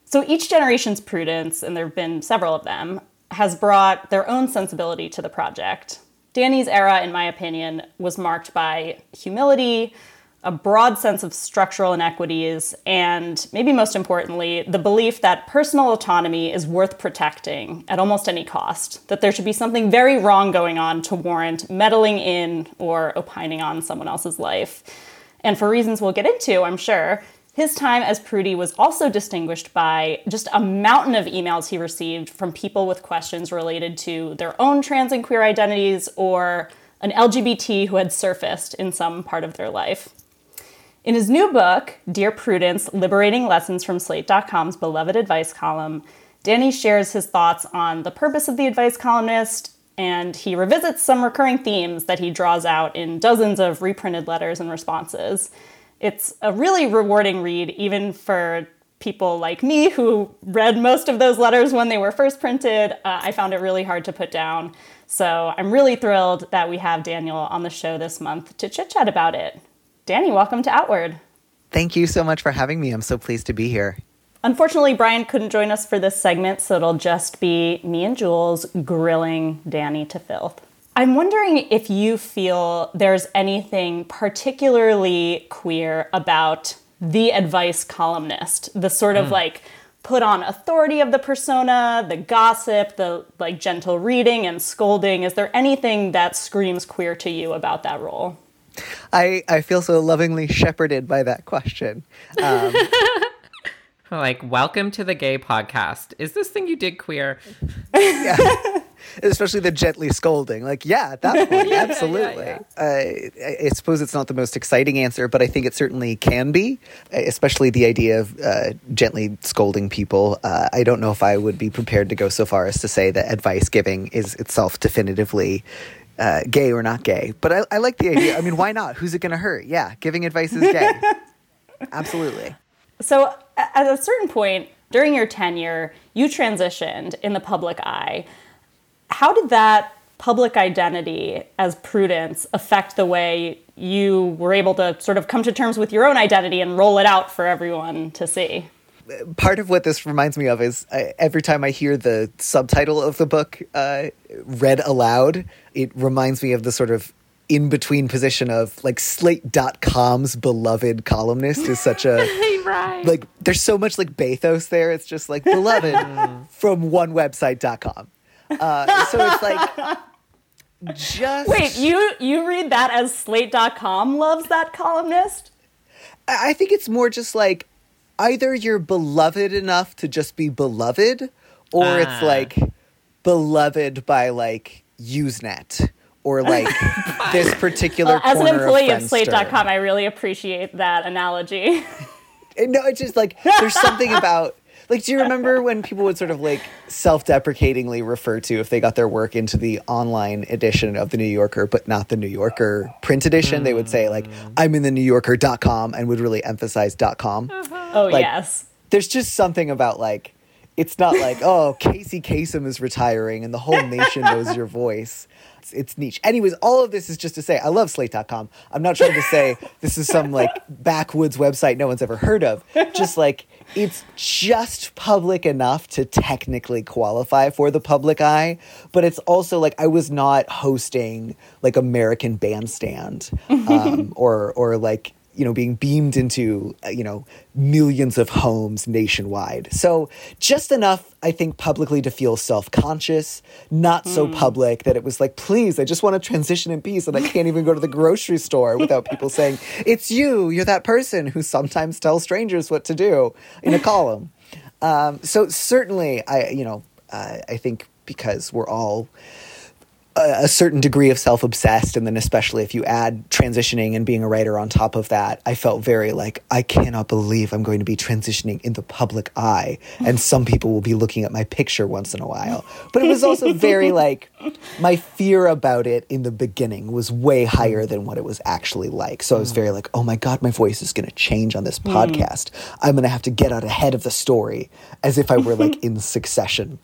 So each generation's prudence, and there have been several of them, has brought their own sensibility to the project. Danny's era, in my opinion, was marked by humility, a broad sense of structural inequities, and maybe most importantly, the belief that personal autonomy is worth protecting at almost any cost, that there should be something very wrong going on to warrant meddling in or opining on someone else's life. And for reasons we'll get into, I'm sure, his time as Prudie was also distinguished by just a mountain of emails he received from people with questions related to their own trans and queer identities or an LGBT who had surfaced in some part of their life. In his new book, Dear Prudence Liberating Lessons from Slate.com's beloved advice column, Danny shares his thoughts on the purpose of the advice columnist, and he revisits some recurring themes that he draws out in dozens of reprinted letters and responses. It's a really rewarding read, even for people like me who read most of those letters when they were first printed. Uh, I found it really hard to put down. So I'm really thrilled that we have Daniel on the show this month to chit chat about it. Danny, welcome to Outward. Thank you so much for having me. I'm so pleased to be here. Unfortunately, Bryan couldn't join us for this segment, so it'll just be me and Jules grilling Danny to filth. I'm wondering if you feel there's anything particularly queer about the advice columnist, the sort of mm. like put on authority of the persona, the gossip, the like gentle reading and scolding. Is there anything that screams queer to you about that role? I, I feel so lovingly shepherded by that question. Um, like, welcome to the gay podcast. Is this thing you did queer? yeah. Especially the gently scolding. Like, yeah, at that point, yeah, absolutely. Yeah, yeah. Uh, I suppose it's not the most exciting answer, but I think it certainly can be, especially the idea of uh, gently scolding people. Uh, I don't know if I would be prepared to go so far as to say that advice giving is itself definitively uh, gay or not gay. But I, I like the idea. I mean, why not? Who's it going to hurt? Yeah, giving advice is gay. Absolutely. So, at a certain point during your tenure, you transitioned in the public eye. How did that public identity as prudence affect the way you were able to sort of come to terms with your own identity and roll it out for everyone to see? Part of what this reminds me of is uh, every time I hear the subtitle of the book uh, read aloud, it reminds me of the sort of in between position of like slate.com's beloved columnist is such a right. like there's so much like bathos there. It's just like beloved from one website.com uh, so it's like just wait you you read that as slate.com loves that columnist? I think it's more just like either you're beloved enough to just be beloved, or it's ah. like beloved by like Usenet or like this particular well, as an employee of, of slate.com i really appreciate that analogy no it's just like there's something about like, do you remember when people would sort of like self deprecatingly refer to if they got their work into the online edition of the New Yorker, but not the New Yorker print edition? Mm. They would say, like, I'm in the New Yorker.com and would really emphasize .com. Uh-huh. Oh, like, yes. There's just something about like, it's not like, oh, Casey Kasem is retiring and the whole nation knows your voice it's, it's niche. Anyways, all of this is just to say I love slate.com. I'm not trying to say this is some like backwoods website no one's ever heard of. Just like it's just public enough to technically qualify for the public eye, but it's also like I was not hosting like American Bandstand um, or or like you know being beamed into uh, you know millions of homes nationwide so just enough i think publicly to feel self-conscious not so mm. public that it was like please i just want to transition in peace and i can't even go to the grocery store without people saying it's you you're that person who sometimes tells strangers what to do in a column um, so certainly i you know uh, i think because we're all a, certain degree of self obsessed, and then especially if you add transitioning and being a writer on top of that, I felt very like I cannot believe I'm going to be transitioning in the public eye, and some people will be looking at my picture once in a while. But it was also very like my fear about it in the beginning was way higher than what it was actually like. So I was very like, oh my god, my voice is going to change on this hmm. podcast. I'm going to have to get out ahead of the story as if I were like in succession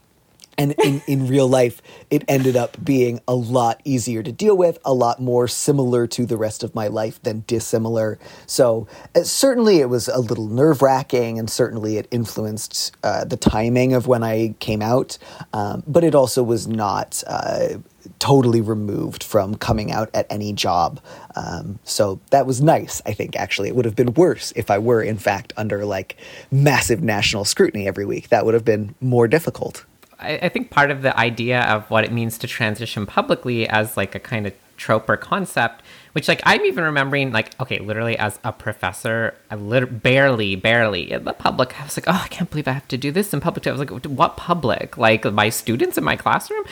and in, in real life, it ended up being a lot easier to deal with, a lot more similar to the rest of my life than dissimilar. So, uh, certainly, it was a little nerve wracking, and certainly it influenced uh, the timing of when I came out. Um, but it also was not. Uh, totally removed from coming out at any job. Um, so that was nice, I think, actually. It would have been worse if I were, in fact, under like massive national scrutiny every week. That would have been more difficult. I, I think part of the idea of what it means to transition publicly as like a kind of trope or concept which like i'm even remembering like okay literally as a professor i lit- barely barely in the public i was like oh i can't believe i have to do this in public i was like what public like my students in my classroom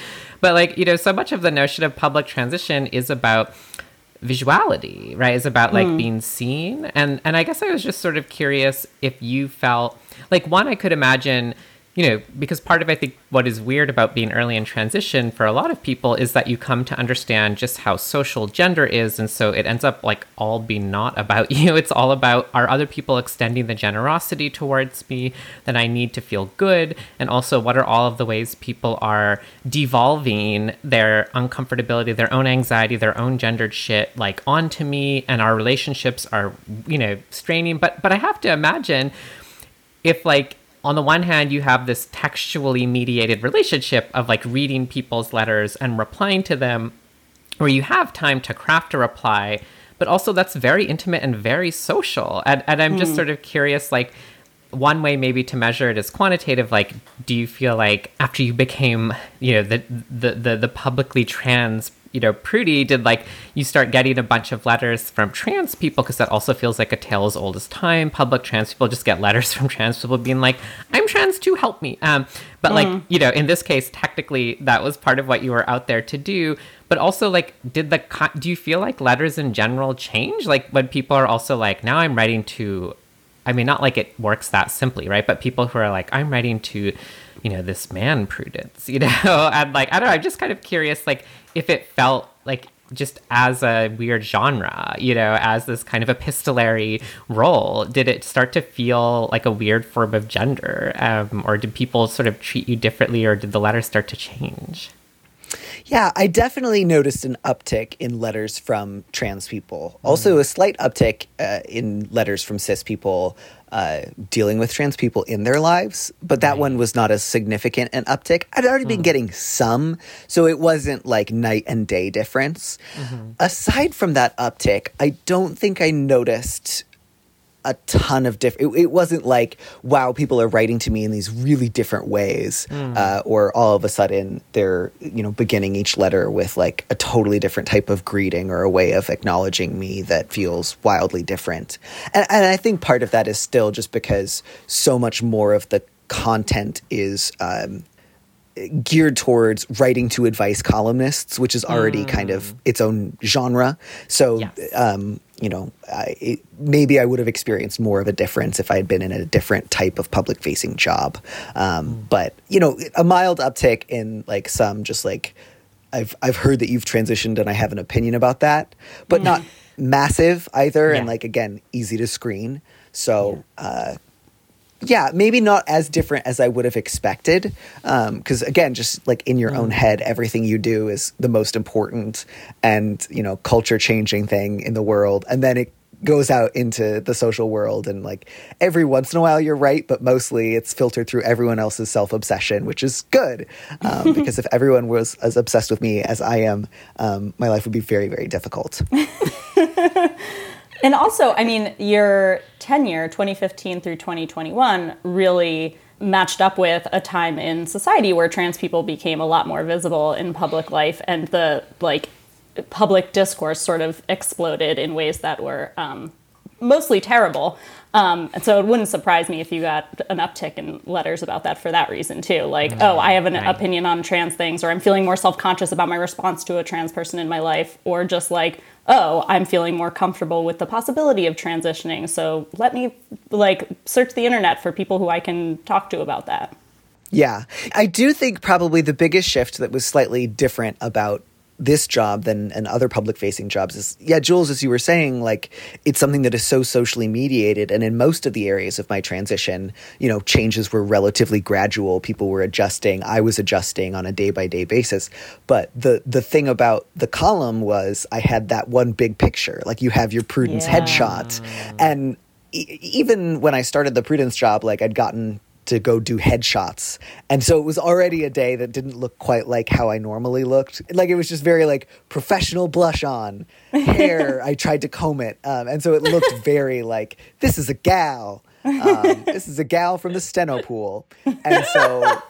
but like you know so much of the notion of public transition is about visuality, right? is about like hmm. being seen. And and I guess I was just sort of curious if you felt like one I could imagine you know, because part of I think what is weird about being early in transition for a lot of people is that you come to understand just how social gender is, and so it ends up like all being not about you. It's all about are other people extending the generosity towards me that I need to feel good, and also what are all of the ways people are devolving their uncomfortability, their own anxiety, their own gendered shit like onto me, and our relationships are you know straining. But but I have to imagine if like on the one hand you have this textually mediated relationship of like reading people's letters and replying to them where you have time to craft a reply but also that's very intimate and very social. And, and i'm just mm. sort of curious like one way maybe to measure it is quantitative like do you feel like after you became you know the the the, the publicly trans you know Prudie did like you start getting a bunch of letters from trans people because that also feels like a tale as old as time. Public trans people just get letters from trans people being like i'm trans too help me. Um but like you know in this case technically that was part of what you were out there to do. But also like did the co- do you feel like letters in general change? Like when people are also like now i'm writing to I mean, not like it works that simply, right? But people who are like, I'm writing to, you know, this man Prudence, you know, and like, I don't know, I'm just kind of curious, like, if it felt like just as a weird genre, you know, as this kind of epistolary role, did it start to feel like a weird form of gender? Um, or did people sort of treat you differently, or did the letters start to change? Yeah, I definitely noticed an uptick in letters from trans people. Also, a slight uptick uh, in letters from cis people uh, dealing with trans people in their lives, but that one was not as significant an uptick. I'd already been getting some, so it wasn't like night and day difference. Aside from that uptick, I don't think I noticed a ton of different. It, it wasn't like wow, people are writing to me in these really different ways, uh, or all of a sudden they're you know beginning each letter with like a totally different type of greeting or a way of acknowledging me that feels wildly different. And, and I think part of that is still just because so much more of the content is. Um, geared towards writing to advice columnists, which is already kind of its own genre. So, um, you know, I, it, maybe I would have experienced more of a difference if I had been in a different type of public facing job. Um, But you know, a mild uptick in like some just like I've I've heard that you've transitioned and I have an opinion about that, but not massive either. And like again, easy to screen. So. Uh, yeah, maybe not as different as I would have expected. Because again, just like in your own head, everything you do is the most important and you know culture changing thing in the world, and then it goes out into the social world and like every once in a while you're right but mostly it's filtered through everyone else's self-obsession which is good um, because if everyone was as obsessed with me as i am um, my life would be very very difficult And also, I mean, your tenure, 2015 through 2021, really matched up with a time in society where trans people became a lot more visible in public life and the like public discourse sort of exploded in ways that were um, mostly terrible. Um, and so it wouldn't surprise me if you got an uptick in letters about that for that reason too. Like, oh, I have an right. opinion on trans things, or I'm feeling more self conscious about my response to a trans person in my life, or just like, oh, I'm feeling more comfortable with the possibility of transitioning. So let me like search the internet for people who I can talk to about that. Yeah. I do think probably the biggest shift that was slightly different about this job than and other public facing jobs is yeah jules as you were saying like it's something that is so socially mediated. And in most of the areas of my transition you know changes were relatively gradual. People were adjusting. I was adjusting on a day by day basis. But the the thing about the column was i had that one big picture. Like you have your prudence Yeah. headshot. And e- even when i started the prudence job like i'd gotten to go do headshots. And so it was already a day that didn't look quite like how I normally looked. Like it was just very like professional blush on, hair. I tried to comb it. Um, and so it looked very like, this is a gal. Um, this is a gal from the steno pool. And so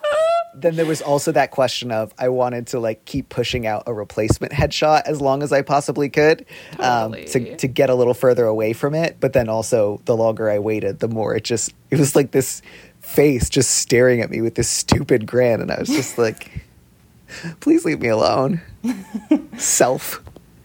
then there was also that question of I wanted to like keep pushing out a replacement headshot as long as I possibly could um, to, to get a little further away from it. But then also the longer I waited, the more it just, it was like this face just staring at me with this stupid grin. And I was just like, please leave me alone. Self.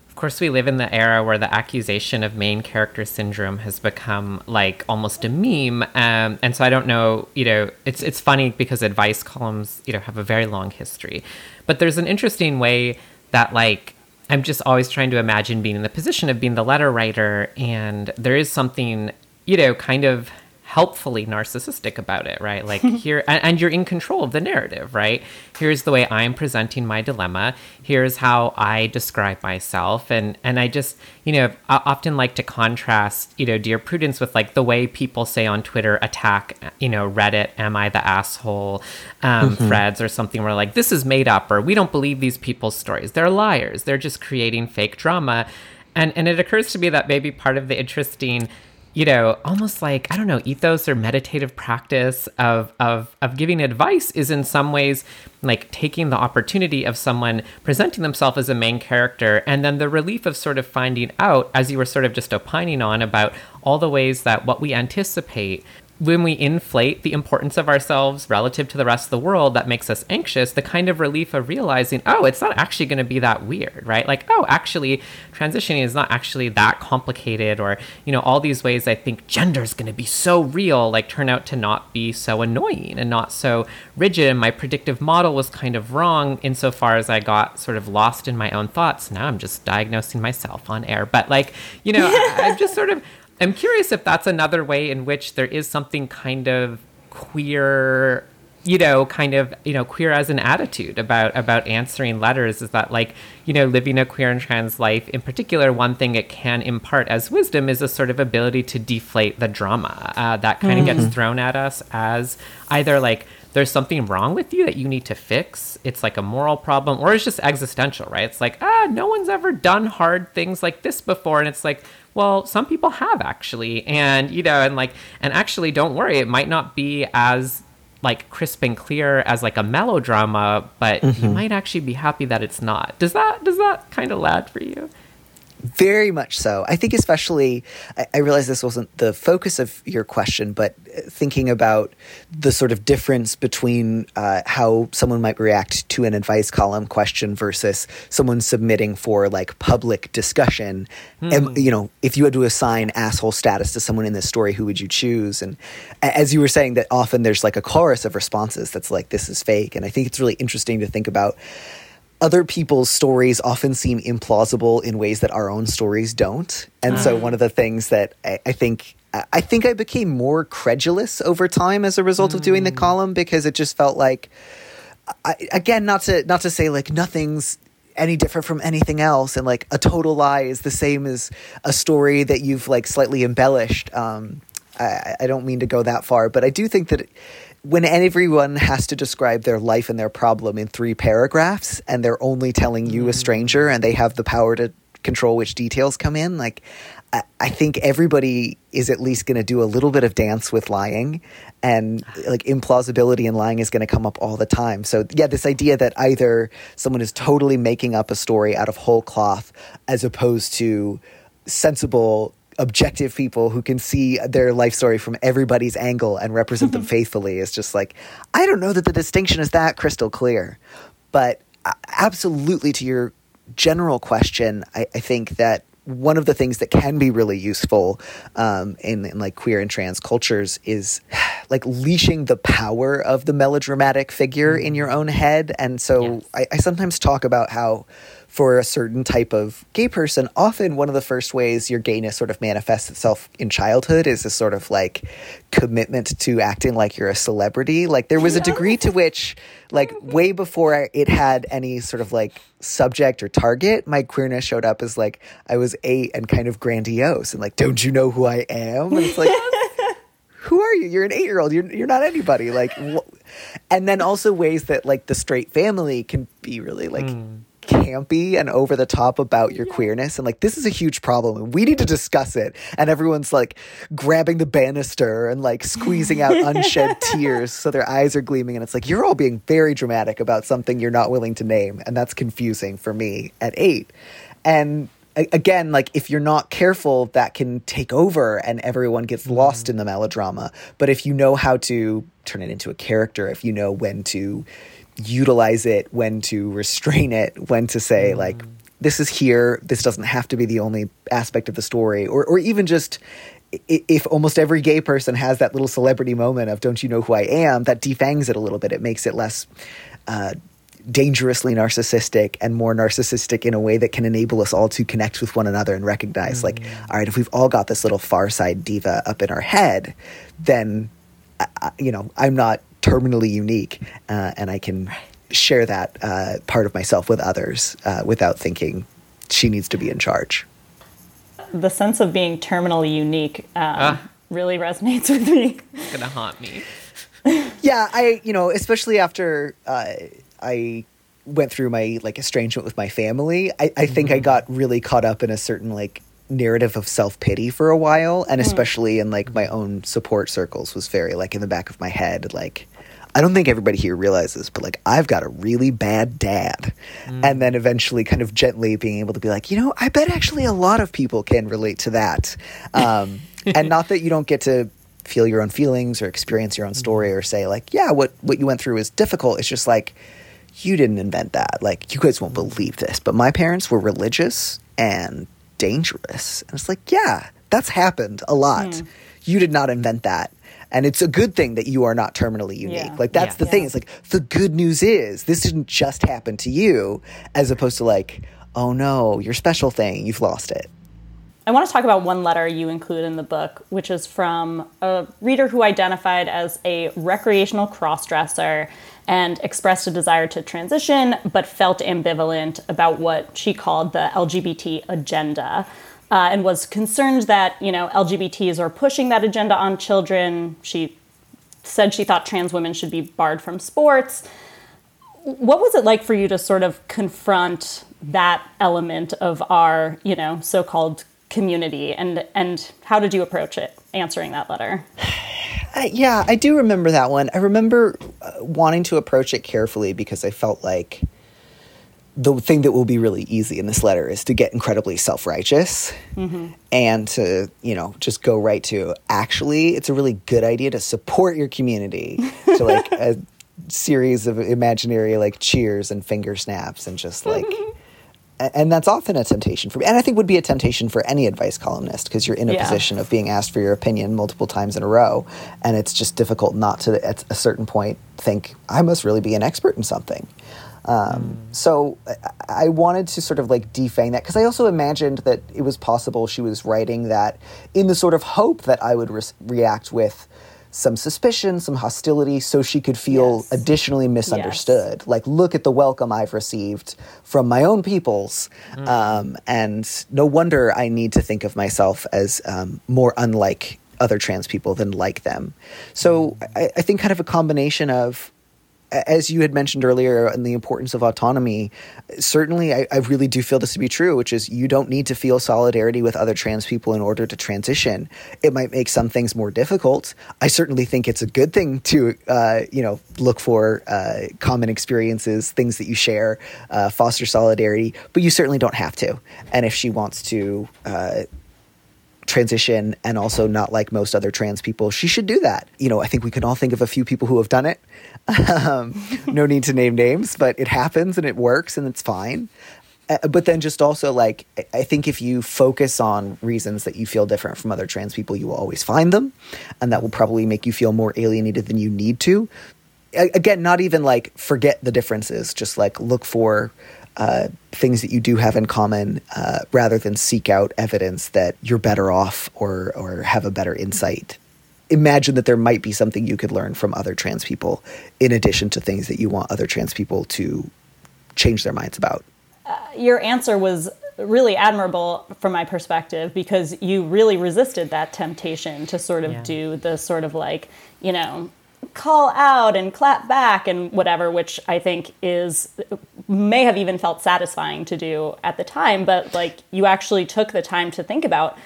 Of course, we live in the era where the accusation of main character syndrome has become like almost a meme. Um, and so I don't know, you know, it's it's funny because advice columns, you know, have a very long history, but there's an interesting way that like I'm just always trying to imagine being in the position of being the letter writer, and there is something, you know, kind of helpfully narcissistic about it, right? Like here, and, and, you're in control of the narrative, right? Here's the way I'm presenting my dilemma. Here's how I describe myself, and and I just, you know, I often like to contrast, you know, Dear Prudence with like the way people say on Twitter attack, you know, Reddit, "Am I the asshole?" Um, mm-hmm. threads or something where like this is made up, or we don't believe these people's stories. They're liars. They're just creating fake drama, and and it occurs to me that maybe part of the interesting you know, almost like I don't know, ethos or meditative practice of of of giving advice is in some ways like taking the opportunity of someone presenting themselves as a main character and then the relief of sort of finding out as you were sort of just opining on about all the ways that what we anticipate when we inflate the importance of ourselves relative to the rest of the world that makes us anxious, the kind of relief of realizing, oh, it's not actually going to be that weird, right? Like, oh, actually, transitioning is not actually that complicated, or, you know, all these ways I think gender is going to be so real, like, turn out to not be so annoying and not so rigid. And my predictive model was kind of wrong insofar as I got sort of lost in my own thoughts. Now I'm just diagnosing myself on air. But, like, you know, I, I'm just sort of I'm curious if that's another way in which there is something kind of queer you know kind of you know queer as an attitude about about answering letters is that like you know living a queer and trans life in particular one thing it can impart as wisdom is a sort of ability to deflate the drama uh, that kind of mm-hmm. gets thrown at us as either like there's something wrong with you that you need to fix. It's like a moral problem, or it's just existential, right? It's like, ah, no one's ever done hard things like this before. And it's like, well, some people have actually. And, you know, and like, and actually, don't worry, it might not be as like crisp and clear as like a melodrama, but mm-hmm. you might actually be happy that it's not. Does that, does that kind of land for you? Very much so. I think, especially, I, I realize this wasn't the focus of your question, but uh, thinking about the sort of difference between uh, how someone might react to an advice column question versus someone submitting for like public discussion. Mm. And, you know, if you had to assign asshole status to someone in this story, who would you choose? And as you were saying, that often there's like a chorus of responses that's like, this is fake. And I think it's really interesting to think about other people's stories often seem implausible in ways that our own stories don't. And so mm. one of the things that I, I, think I think I became more credulous over time as a result mm. of doing the mm. column because it just felt like I, again not to not to say like nothing's any different from anything else and like a total lie is the same as a story that you've like slightly embellished um, I, I don't mean to go that far but i do think that when everyone has to describe their life and their problem in three paragraphs and they're only telling you a mm. stranger and they have the power to control which details come in like I, I think everybody is at least going to do a little bit of dance with lying and like implausibility in lying is going to come up all the time. So yeah this idea that either someone is totally making up a story out of whole cloth as opposed to sensible objective people who can see their life story from everybody's angle and represent them faithfully is just like I don't know that the distinction is that crystal clear. But uh, absolutely to your general question, I, I think that one of the things that can be really useful um, in, in, like queer and trans cultures is like leashing the power of the melodramatic figure in your own head. And so yes. I, I sometimes talk about how for a certain type of gay person, often one of the first ways your gayness sort of manifests itself in childhood is a sort of like commitment to acting like you're a celebrity. Like there was a degree to which, like way before it had any sort of like subject or target, my queerness showed up as like I was eight and kind of grandiose and like, don't you know who I am? And it's like. who are you? You're an eight year old. You're you're not anybody. Like, wh- and then also ways that like the straight family can be really like mm campy and over the top about your queerness and like this is a huge problem and we need to discuss it. And everyone's like grabbing the banister and like squeezing out unshed tears so their eyes are gleaming and it's like you're all being very dramatic about something you're not willing to name and that's confusing for me at 8 and again like if you're not careful that can take over and everyone gets mm-hmm. lost in the melodrama. But if you know how to turn it into a character if you know when to utilize it, when to restrain it, when to say, mm. like, this is here. This doesn't have to be the only aspect of the story, or or even just if almost every gay person has that little celebrity moment of "Don't you know who I am?" that defangs it a little bit. It makes it less. Uh, dangerously narcissistic and more narcissistic in a way that can enable us all to connect with one another and recognize mm. like all right if we've all got this little far side diva up in our head then uh, you know i'm not terminally unique uh, and i can share that uh, part of myself with others uh, without thinking she needs to be in charge. The sense of being terminally unique um, really resonates with me. It's gonna haunt me. yeah, I you know especially after uh, I went through my like estrangement with my family, I, I think mm-hmm. I got really caught up in a certain like narrative of self pity for a while, and mm. especially in like my own support circles was very like in the back of my head, like I don't think everybody here realizes, but like I've got a really bad dad. Mm. And then eventually kind of gently being able to be like, you know, I bet actually a lot of people can relate to that. Um, and not that you don't get to feel your own feelings or experience your own story or say like, yeah, what what you went through is difficult. It's just like you didn't invent that. Like you guys won't believe this, but my parents were religious and dangerous. And it's like, yeah, that's happened a lot. Mm. You did not invent that and it's a good thing that you are not terminally unique. Yeah. Like that's yeah. the thing. It's like the good news is this didn't just happen to you, as opposed to like, oh no, your special thing, you've lost it. I want to talk about one letter you include in the book, which is from a reader who identified as a recreational crossdresser and expressed a desire to transition, but felt ambivalent about what she called the LGBT agenda uh, and was concerned that you know LGBTs are pushing that agenda on children. She said she thought trans women should be barred from sports. What was it like for you to sort of confront that element of our you know so-called community, and and how did you approach it answering that letter? Uh, yeah, I do remember that one. I remember uh, wanting to approach it carefully because I felt like the thing that will be really easy in this letter is to get incredibly self-righteous mm-hmm. and to you know just go right to actually it's a really good idea to support your community to like a series of imaginary like cheers and finger snaps and just like and that's often a temptation for me and i think would be a temptation for any advice columnist because you're in a yeah. position of being asked for your opinion multiple times in a row and it's just difficult not to at a certain point think i must really be an expert in something um, mm. So I wanted to sort of like defang that because I also imagined that it was possible she was writing that in the sort of hope that I would re- react with some suspicion, some hostility, so she could feel yes. additionally misunderstood. Yes. Like, look at the welcome I've received from my own peoples. Mm. Um, and no wonder I need to think of myself as um, more unlike other trans people than like them. So mm. I, I think kind of a combination of as you had mentioned earlier, and the importance of autonomy, certainly I, I, really do feel this to be true, which is you don't need to feel solidarity with other trans people in order to transition. It might make some things more difficult. I certainly think it's a good thing to, uh, you know, look for uh, common experiences, things that you share, uh, foster solidarity, but you certainly don't have to. And if she wants to, uh, transition and also not like most other trans people, she should do that. You know, I think we can all think of a few people who have done it. Um, no need to name names, but it happens and it works and it's fine. Uh, but then just also like I think if you focus on reasons that you feel different from other trans people, you will always find them, and that will probably make you feel more alienated than you need to. again, not even like forget the differences, just like look for uh, things that you do have in common uh, rather than seek out evidence that you're better off or or have a better insight imagine that there might be something you could learn from other trans people in addition to things that you want other trans people to change their minds about. Uh, your answer was really admirable from my perspective because you really resisted that temptation to sort of yeah. do the sort of like, you know, call out and clap back and whatever, which I think is may have even felt satisfying to do at the time, but like you actually took the time to think about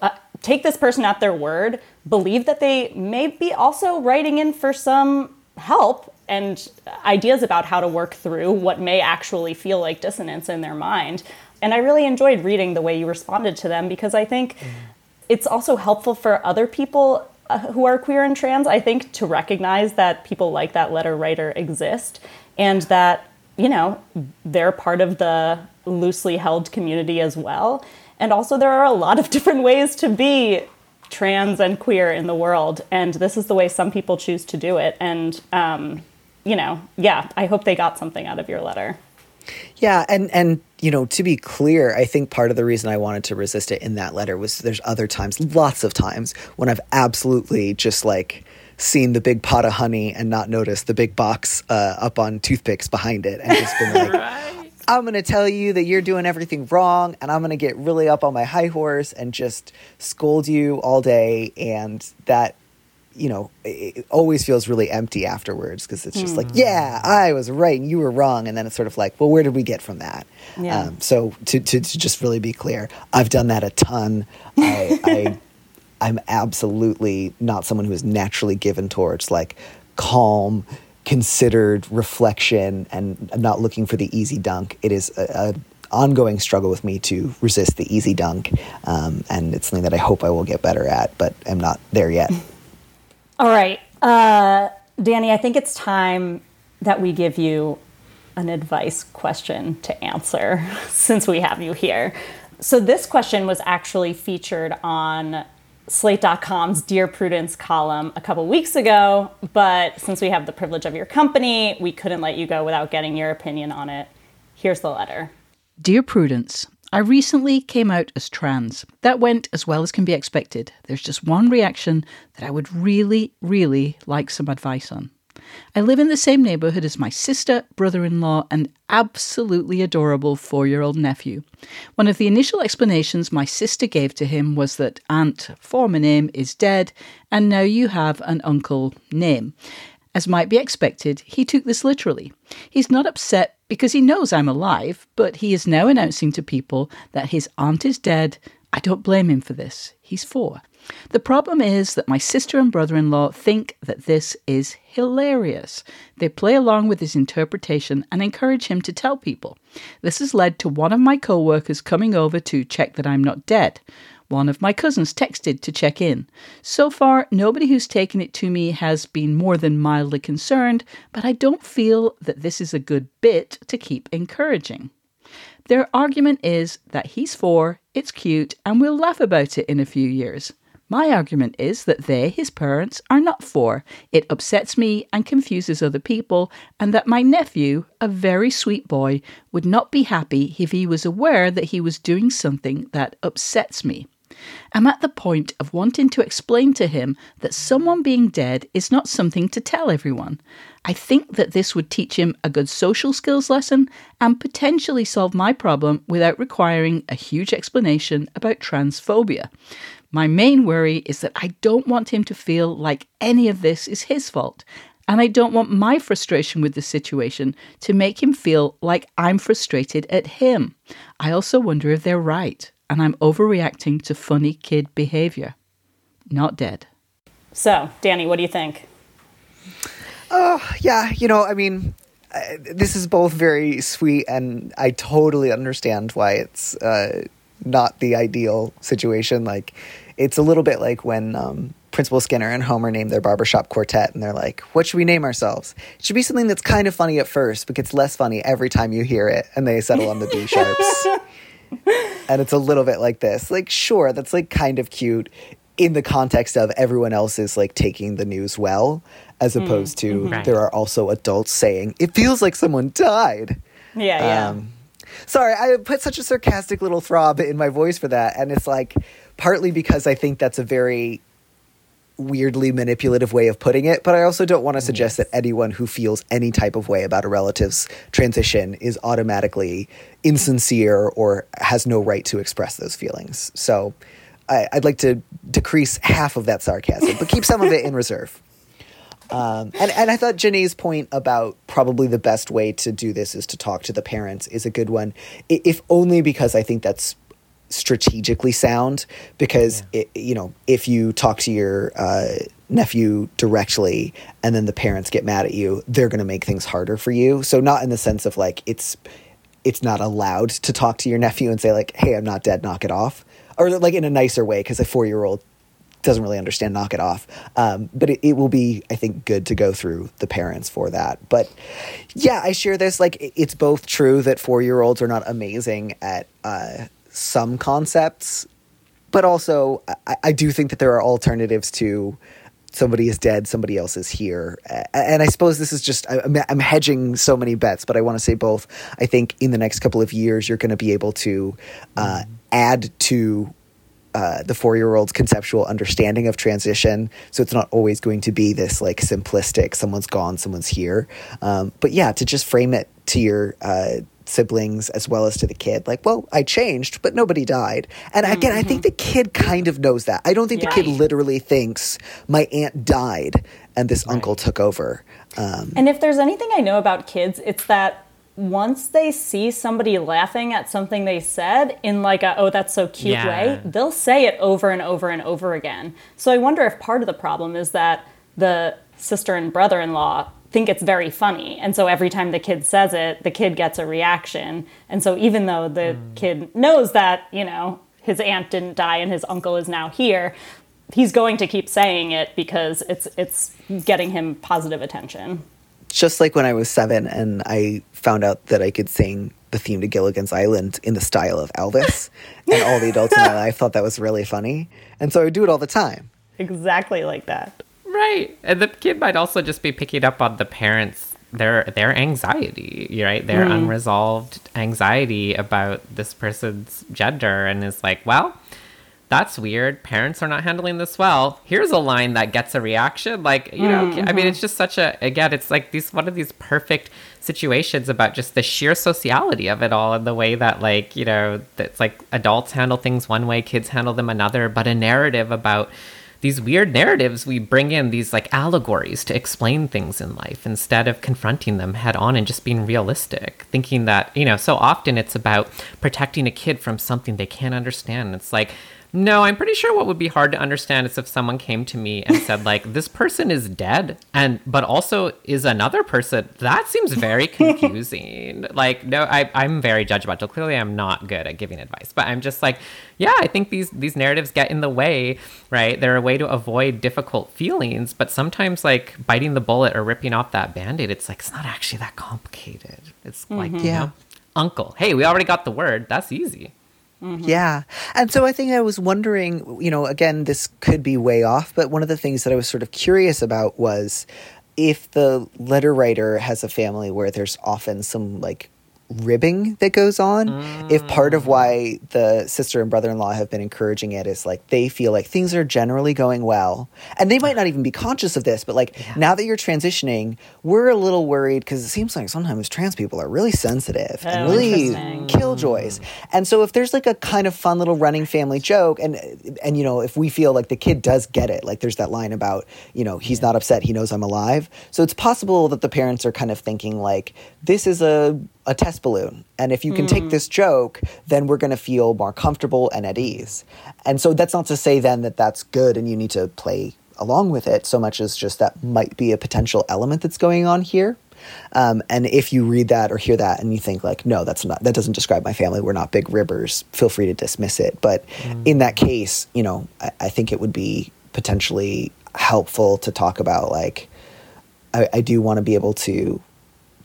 uh, take this person at their word, believe that they may be also writing in for some help and ideas about how to work through what may actually feel like dissonance in their mind. And I really enjoyed reading the way you responded to them because I think mm. it's also helpful for other people uh, who are queer and trans, I think, to recognize that people like that letter writer exist and that, you know, they're part of the loosely held community as well. And also, there are a lot of different ways to be trans and queer in the world. And this is the way some people choose to do it. And, um, you know, yeah, I hope they got something out of your letter. Yeah, and and you know, to be clear, I think part of the reason I wanted to resist it in that letter was there's other times, lots of times, when I've absolutely just like seen the big pot of honey and not noticed the big box uh, up on toothpicks behind it and just been like, right. I'm going to tell you that you're doing everything wrong and I'm going to get really up on my high horse and just scold you all day. And that, you know, it always feels really empty afterwards because it's just mm. like, hmm. yeah, I was right and you were wrong. And then it's sort of like, well, where did we get from that? Yeah. Um, so to, to, to, just really be clear, I've done that a ton. I, I I'm absolutely not someone who is naturally given towards like calm, considered reflection and not looking for the easy dunk. It is a, a ongoing struggle with me to resist the easy dunk, um, and it's something that I hope I will get better at, but I'm not there yet. All right, uh, Danny, I think it's time that we give you an advice question to answer since we have you here. So, this question was actually featured on Slate.com's Dear Prudence column a couple weeks ago, but since we have the privilege of your company, we couldn't let you go without getting your opinion on it. Here's the letter Dear Prudence, I recently came out as trans. That went as well as can be expected. There's just one reaction that I would really, really like some advice on. I live in the same neighborhood as my sister, brother in law, and absolutely adorable four year old nephew. One of the initial explanations my sister gave to him was that Aunt, former name, is dead, and now you have an uncle name. As might be expected, he took this literally. He's not upset because he knows I'm alive, but he is now announcing to people that his aunt is dead. I don't blame him for this. He's four. The problem is that my sister and brother in law think that this is hilarious. They play along with his interpretation and encourage him to tell people. This has led to one of my co workers coming over to check that I'm not dead. One of my cousins texted to check in. So far, nobody who's taken it to me has been more than mildly concerned, but I don't feel that this is a good bit to keep encouraging. Their argument is that he's four, it's cute, and we'll laugh about it in a few years. My argument is that they, his parents, are not for. It upsets me and confuses other people, and that my nephew, a very sweet boy, would not be happy if he was aware that he was doing something that upsets me. I'm at the point of wanting to explain to him that someone being dead is not something to tell everyone. I think that this would teach him a good social skills lesson and potentially solve my problem without requiring a huge explanation about transphobia. My main worry is that I don't want him to feel like any of this is his fault. And I don't want my frustration with the situation to make him feel like I'm frustrated at him. I also wonder if they're right and I'm overreacting to funny kid behavior. Not dead. So, Danny, what do you think? Oh, yeah, you know, I mean, uh, this is both very sweet and I totally understand why it's uh, not the ideal situation. Like, it's a little bit like when um, Principal Skinner and Homer name their barbershop quartet and they're like, what should we name ourselves? It should be something that's kind of funny at first, but gets less funny every time you hear it and they settle on the Be Sharps. and it's a little bit like this. Like, sure, that's like kind of cute in the context of everyone else is like taking the news well, as mm, opposed to mm-hmm. there are also adults saying, it feels like someone died. Yeah, yeah. Um, sorry, I put such a sarcastic little throb in my voice for that. And it's like, partly because I think that's a very weirdly manipulative way of putting it, but I also don't want to suggest that anyone who feels any type of way about a relative's transition is automatically insincere or has no right to express those feelings. So I, would like to decrease half of that sarcasm, but keep some of it in reserve. Um, and, and I thought Jenée's point about probably the best way to do this is to talk to the parents is a good one, if only because I think that's strategically sound because yeah. it, you know if you talk to your uh, nephew directly and then the parents get mad at you they're going to make things harder for you. So not in the sense of like it's it's not allowed to talk to your nephew and say like hey i'm not dead knock it off. Or like in a nicer way because a four year old doesn't really understand knock it off. Um, but it, it will be i think good to go through the parents for that. But yeah i share this like it's both true that four year olds are not amazing at uh, some concepts but also I, I do think that there are alternatives to somebody is dead somebody else is here and i suppose this is just i'm, hedging so many bets but i want to say both i think in the next couple of years you're going to be able to uh, add to uh, the four year old's conceptual understanding of transition. So it's not always going to be this like simplistic, someone's gone, someone's here. Um, but yeah, to just frame it to your uh, siblings as well as to the kid, like, well, I changed, but nobody died. And again, I think the kid kind of knows that. I don't think the kid literally thinks my aunt died and this uncle took over. Um, And if there's anything I know about kids, it's that once they see somebody laughing at something they said in like a oh that's so cute Yeah. way, they'll say it over and over and over again. So I wonder if part of the problem is that the sister and brother-in-law think it's very funny. And so every time the kid says it, the kid gets a reaction. And so even though the hmm. kid knows that, you know, his aunt didn't die and his uncle is now here, he's going to keep saying it because it's it's getting him positive attention. just like when I was seven and I found out that I could sing the theme to Gilligan's Island in the style of Elvis, and all the adults in my life thought that was really funny. And so I would do it all the time. Exactly like that. Right. And the kid might also just be picking up on the parents their their anxiety, right? Their Mhm. unresolved anxiety about this person's gender and is like, well, that's weird. Parents are not handling this well. Here's a line that gets a reaction. Like, you know, I mean, it's just such a again, it's like these one of these perfect situations about just the sheer sociality of it all and the way that like, you know, that's like adults handle things one way, kids handle them another, but a narrative about these weird narratives we bring in these like allegories to explain things in life instead of confronting them head on and just being realistic thinking that you know so often it's about protecting a kid from something they can't understand. It's like no i'm pretty sure what would be hard to understand is if someone came to me and said like this person is dead and but also is another person that seems very confusing. Like no I, i'm very judgmental. Clearly i'm not good at giving advice but i'm just like yeah i think these these narratives get in the way right? They're a way to avoid difficult feelings but sometimes like biting the bullet or ripping off that band-aid it's like it's not actually that complicated. It's like Mhm. you Yeah. know, uncle hey we already got the word. That's easy Mm-hmm. Yeah. And so I think I was wondering, you know, again, this could be way off, but one of the things that I was sort of curious about was if the letter writer has a family where there's often some like ribbing that goes on, if part of mm. why the sister and brother in law have been encouraging it is like they feel like things are generally going well. And they might not even be conscious of this, but like now that you're transitioning, we're a little worried because it seems like sometimes trans people are really sensitive and Oh, really interesting. killjoys. Mm. And so if there's like a kind of fun little running family joke and and you know, if we feel like the kid does get it, like there's that line about, you know, he's not upset, he knows I'm alive. So it's possible that the parents are kind of thinking like this is a a test balloon. And if you can take Mm. this joke, then we're going to feel more comfortable and at ease. And so that's not to say then that that's good and you need to play along with it so much as just that might be a potential element that's going on here. Um, and if you read that or hear that and you think like, no, that's not that doesn't describe my family. We're not big ribbers. Feel free to dismiss it. But in that case, you know, I, I think it would be potentially helpful to talk about like, I, I do want to be able to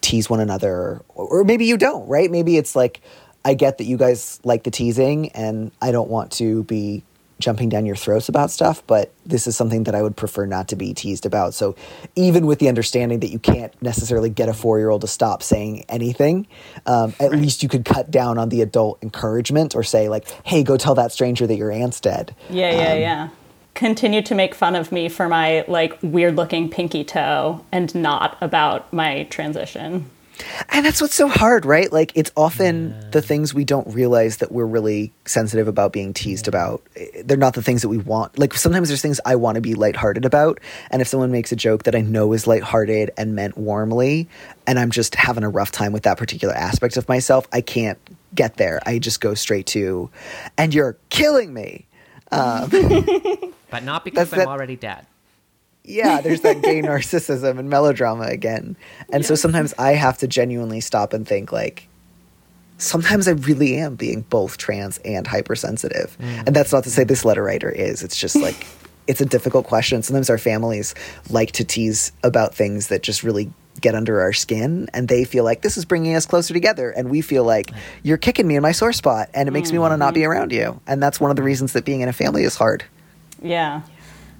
tease one another, or, or maybe you don't, right? Maybe it's like, I get that you guys like the teasing, and I don't want to be jumping down your throats about stuff, but this is something that I would prefer not to be teased about. So, even with the understanding that you can't necessarily get a four year old to stop saying anything, um, at least you could cut down on the adult encouragement or say, like, hey, go tell that stranger that your aunt's dead. Yeah, yeah, yeah. Continue to make fun of me for my like weird looking pinky toe and not about my transition. And that's what's so hard, right? Like it's often the things we don't realize that we're really sensitive about being teased about. Eh, They're not the things that we want. Like sometimes there's things I want to be lighthearted about, and if someone makes a joke that I know is lighthearted and meant warmly, and I'm just having a rough time with that particular aspect of myself, I can't get there. I just go straight to, and you're killing me. Um, but not because i'm that- already dead yeah, there's that gay narcissism and melodrama again. And so sometimes I have to genuinely stop and think like sometimes I really am being both trans and hypersensitive. And that's not to say this letter writer is. It's just like it's a difficult question. Sometimes our families like to tease about things that just really get under our skin and they feel like this is bringing us closer together and we feel like you're kicking me in my sore spot and it makes me want to not be mm-hmm. around you and that's one of the reasons that being in a family is hard Yeah.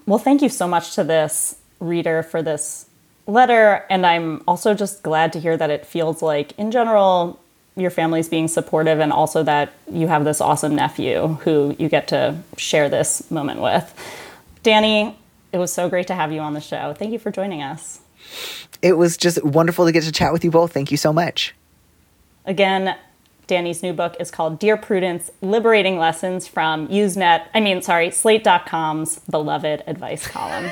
Well, thank you so much to this reader for this letter. And I'm also just glad to hear that it feels like, in general, your family's being supportive and also that you have this awesome nephew who you get to share this moment with. Danny, it was so great to have you on the show. Thank you for joining us. It was just wonderful to get to chat with you both thank you so much Again, Danny's new book is called Dear Prudence Liberating Lessons from Usenet, I mean, sorry, Slate.com's beloved advice column.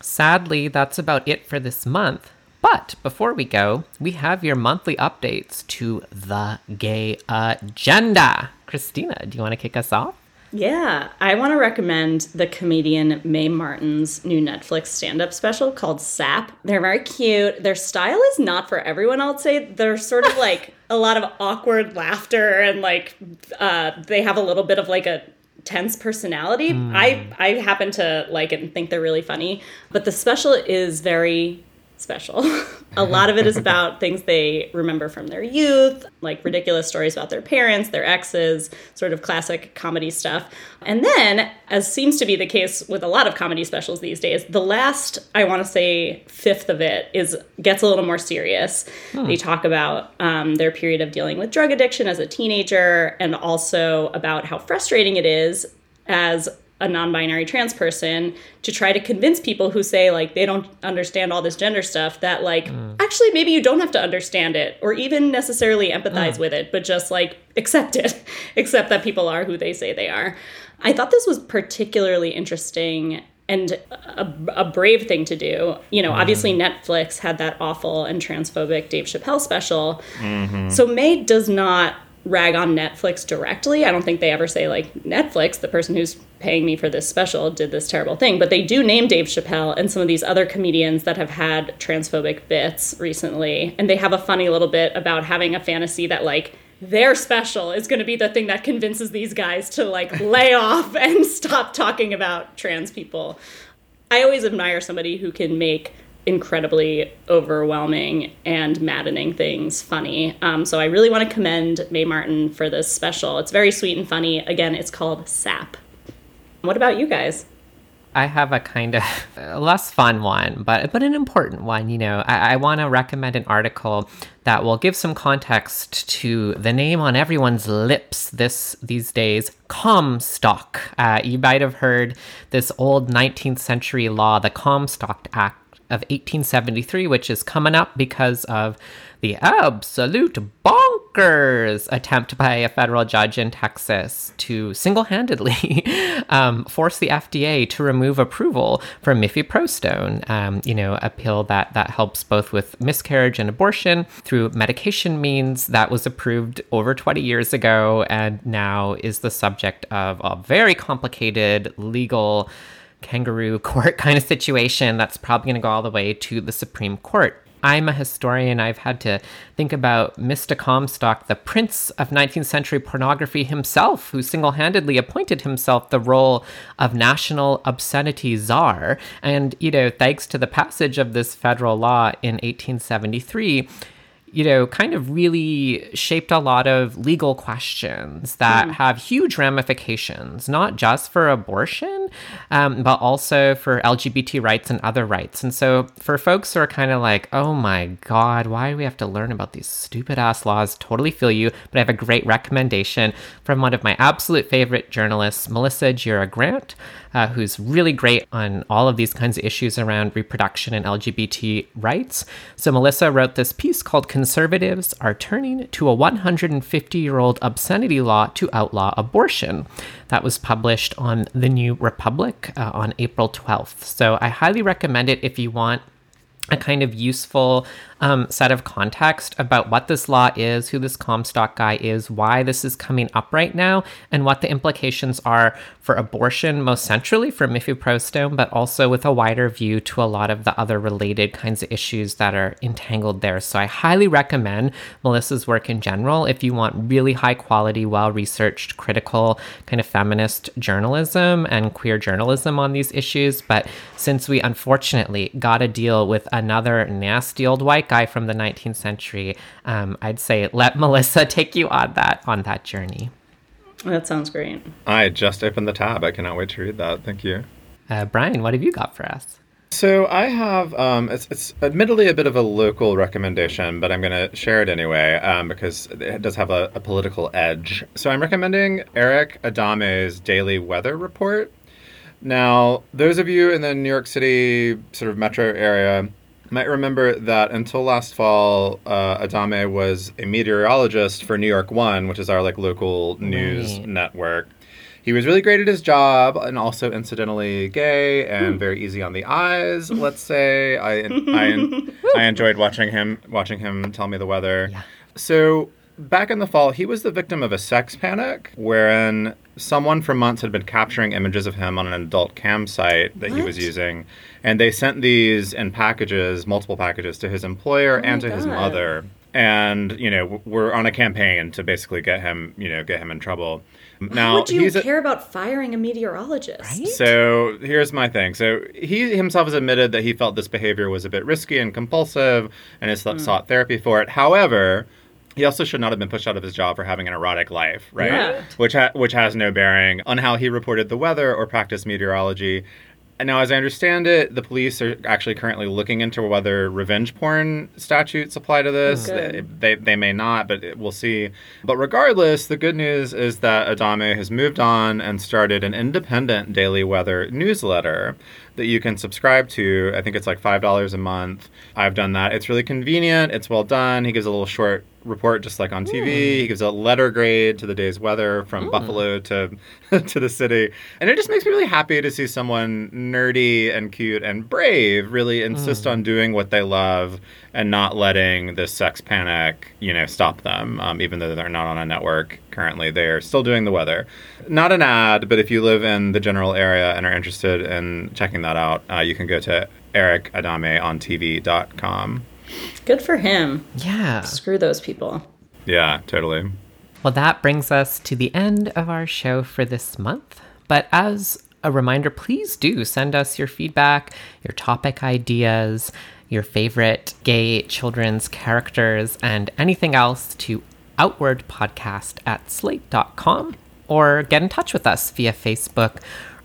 Sadly, that's about it for this month. But before we go, we have your monthly updates to the gay agenda. Christina, do you want to kick us off? Yeah, I want to recommend the comedian Mae Martin's new Netflix stand up special called Sap. They're very cute. Their style is not for everyone, I'll say. They're sort of like a lot of awkward laughter and like uh, they have a little bit of like a tense personality. I, I happen to like it and think they're really funny, but the special is very special. a lot of it is about things they remember from their youth, like ridiculous stories about their parents, their exes, sort of classic comedy stuff. And then, as seems to be the case with a lot of comedy specials these days, the last, I want to say, fifth of it is gets a little more serious. They talk about um, their period of dealing with drug addiction as a teenager, and also about how frustrating it is as a non-binary trans person to try to convince people who say like they don't understand all this gender stuff that like mm. actually maybe you don't have to understand it or even necessarily empathize mm. with it but just like accept it accept that people are who they say they are. I thought this was particularly interesting and a, a brave thing to do. You know mm-hmm. obviously netflix had that awful and transphobic dave chappelle special. Mm-hmm. So Mae does not rag on Netflix directly. I don't think they ever say like Netflix, the person who's paying me for this special, did this terrible thing. But they do name Dave Chappelle and some of these other comedians that have had transphobic bits recently. And they have a funny little bit about having a fantasy that like their special is going to be the thing that convinces these guys to like lay off and stop talking about trans people. I always admire somebody who can make incredibly overwhelming and maddening things funny. Um, so I really want to commend Mae Martin for this special. It's very sweet and funny. Again, it's called Sap. What about you guys? I have a kind of less fun one, but but an important one. You know, I, I want to recommend an article that will give some context to the name on everyone's lips this these days, Comstock. Uh, you might have heard this old 19th century law, the Comstock Act of 1873, which is coming up because of the absolute bonkers attempt by a federal judge in Texas to single handedly um, force the FDA to remove approval for mifepristone, um, you know, a pill that, that helps both with miscarriage and abortion through medication means. That was approved over 20 years ago and now is the subject of a very complicated legal kangaroo court kind of situation that's probably going to go all the way to the Supreme Court. I'm a historian. I've had to think about Mr. Comstock, the prince of 19th century pornography himself, who single handedly appointed himself the role of national obscenity czar. And, you know, thanks to the passage of this federal law in 1873, you know, kind of really shaped a lot of legal questions that have huge ramifications, not just for abortion, um, but also for LGBT rights and other rights. And so, for folks who are kind of like, oh my God, why do we have to learn about these stupid ass laws? Totally feel you. But I have a great recommendation from one of my absolute favorite journalists, Melissa Gira Grant. Uh, who's really great on all of these kinds of issues around reproduction and LGBT rights. So, Melissa wrote this piece called Conservatives Are Turning to a 150 Year Old Obscenity Law to Outlaw Abortion. That was published on The New Republic uh, on April 12th. So, I highly recommend it if you want a kind of useful um, set of context about what this law is, who this Comstock guy is, why this is coming up right now, and what the implications are for abortion, most centrally for mifepristone, but also with a wider view to a lot of the other related kinds of issues that are entangled there. So I highly recommend Melissa's work in general if you want really high quality, well researched, critical, kind of feminist journalism and queer journalism on these issues. But since we unfortunately got to deal with another nasty old white guy from the 19th century, um, I'd say let Melissa take you on that on that journey. That sounds great. I just opened the tab. I cannot wait to read that. Thank you. Uh, Bryan, what have you got for us? So I have, um, it's, it's admittedly a bit of a local recommendation, but I'm going to share it anyway um, because it does have a, a, political edge. So I'm recommending Erick Adame's Daily Weather Report. Now, those of you in the New York City sort of metro area might remember that until last fall, uh, Adame was a meteorologist for New York One, which is our like local news right. network. He was really great at his job, and also incidentally gay and very easy on the eyes. Let's say I I, I enjoyed watching him watching him tell me the weather. Yeah. So back in the fall, he was the victim of a sex panic wherein someone for months had been capturing images of him on an adult cam site that what? he was using. And they sent these in packages, multiple packages, to his employer oh and to God. his mother. And, you know, we're on a campaign to basically get him, you know, get him in trouble. Now, Why would you care a, about firing a meteorologist? Right? So here's my thing. So he himself has admitted that he felt this behavior was a bit risky and compulsive and has mm. sought therapy for it. However, he also should not have been pushed out of his job for having an erotic life, right? Yeah. Which ha- which has no bearing on how he reported the weather or practiced meteorology. And now, as I understand it, the police are actually currently looking into whether revenge porn statutes apply to this. Hmm. They, they, they may not, but we'll see. But regardless, the good news is that Adame has moved on and started an independent daily weather newsletter that you can subscribe to. I think it's like $5 a month. I've done that. It's really convenient, it's well done. He gives a little short report just like on TV. Mm. He gives a letter grade to the day's weather from mm. Buffalo to to the city. And it just makes me really happy to see someone nerdy and cute and brave really insist mm. on doing what they love and not letting the sex panic, you know, stop them. Um, even though they're not on a network currently, they're still doing the weather. Not an ad, but if you live in the general area and are interested in checking that out, uh, you can go to ericadameontv.com. Good for him. Yeah. Screw those people. Yeah, totally. Well, that brings us to the end of our show for this month. But as a reminder, please do send us your feedback, your topic ideas, your favorite gay children's characters, and anything else to outwardpodcast at slate.com or get in touch with us via Facebook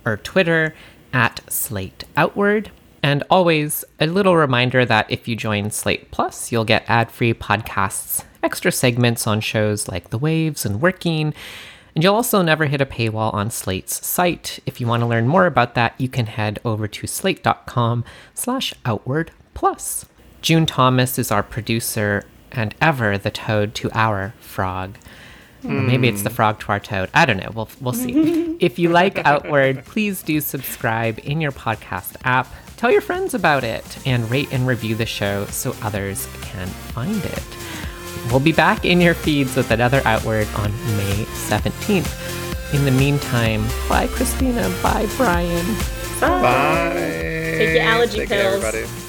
or Twitter at Slate Outward. And always a little reminder that if you join Slate Plus, you'll get ad free podcasts, extra segments on shows like The Waves and Working. And you'll also never hit a paywall on Slate's site. If you want to learn more about that, you can head over to slate.com slash outward plus. June Thomas is our producer and ever the toad to our frog. Or maybe it's the hmm. frog to our toad. I don't know. We'll, we'll see. if you like Outward, please do subscribe in your podcast app. Tell your friends about it and rate and review the show so others can find it. We'll be back in your feeds with another Outward on May 17th. In the meantime, bye, Christina. Bye, Bryan. Bye. Bye. Take your allergy Take pills. Care, everybody.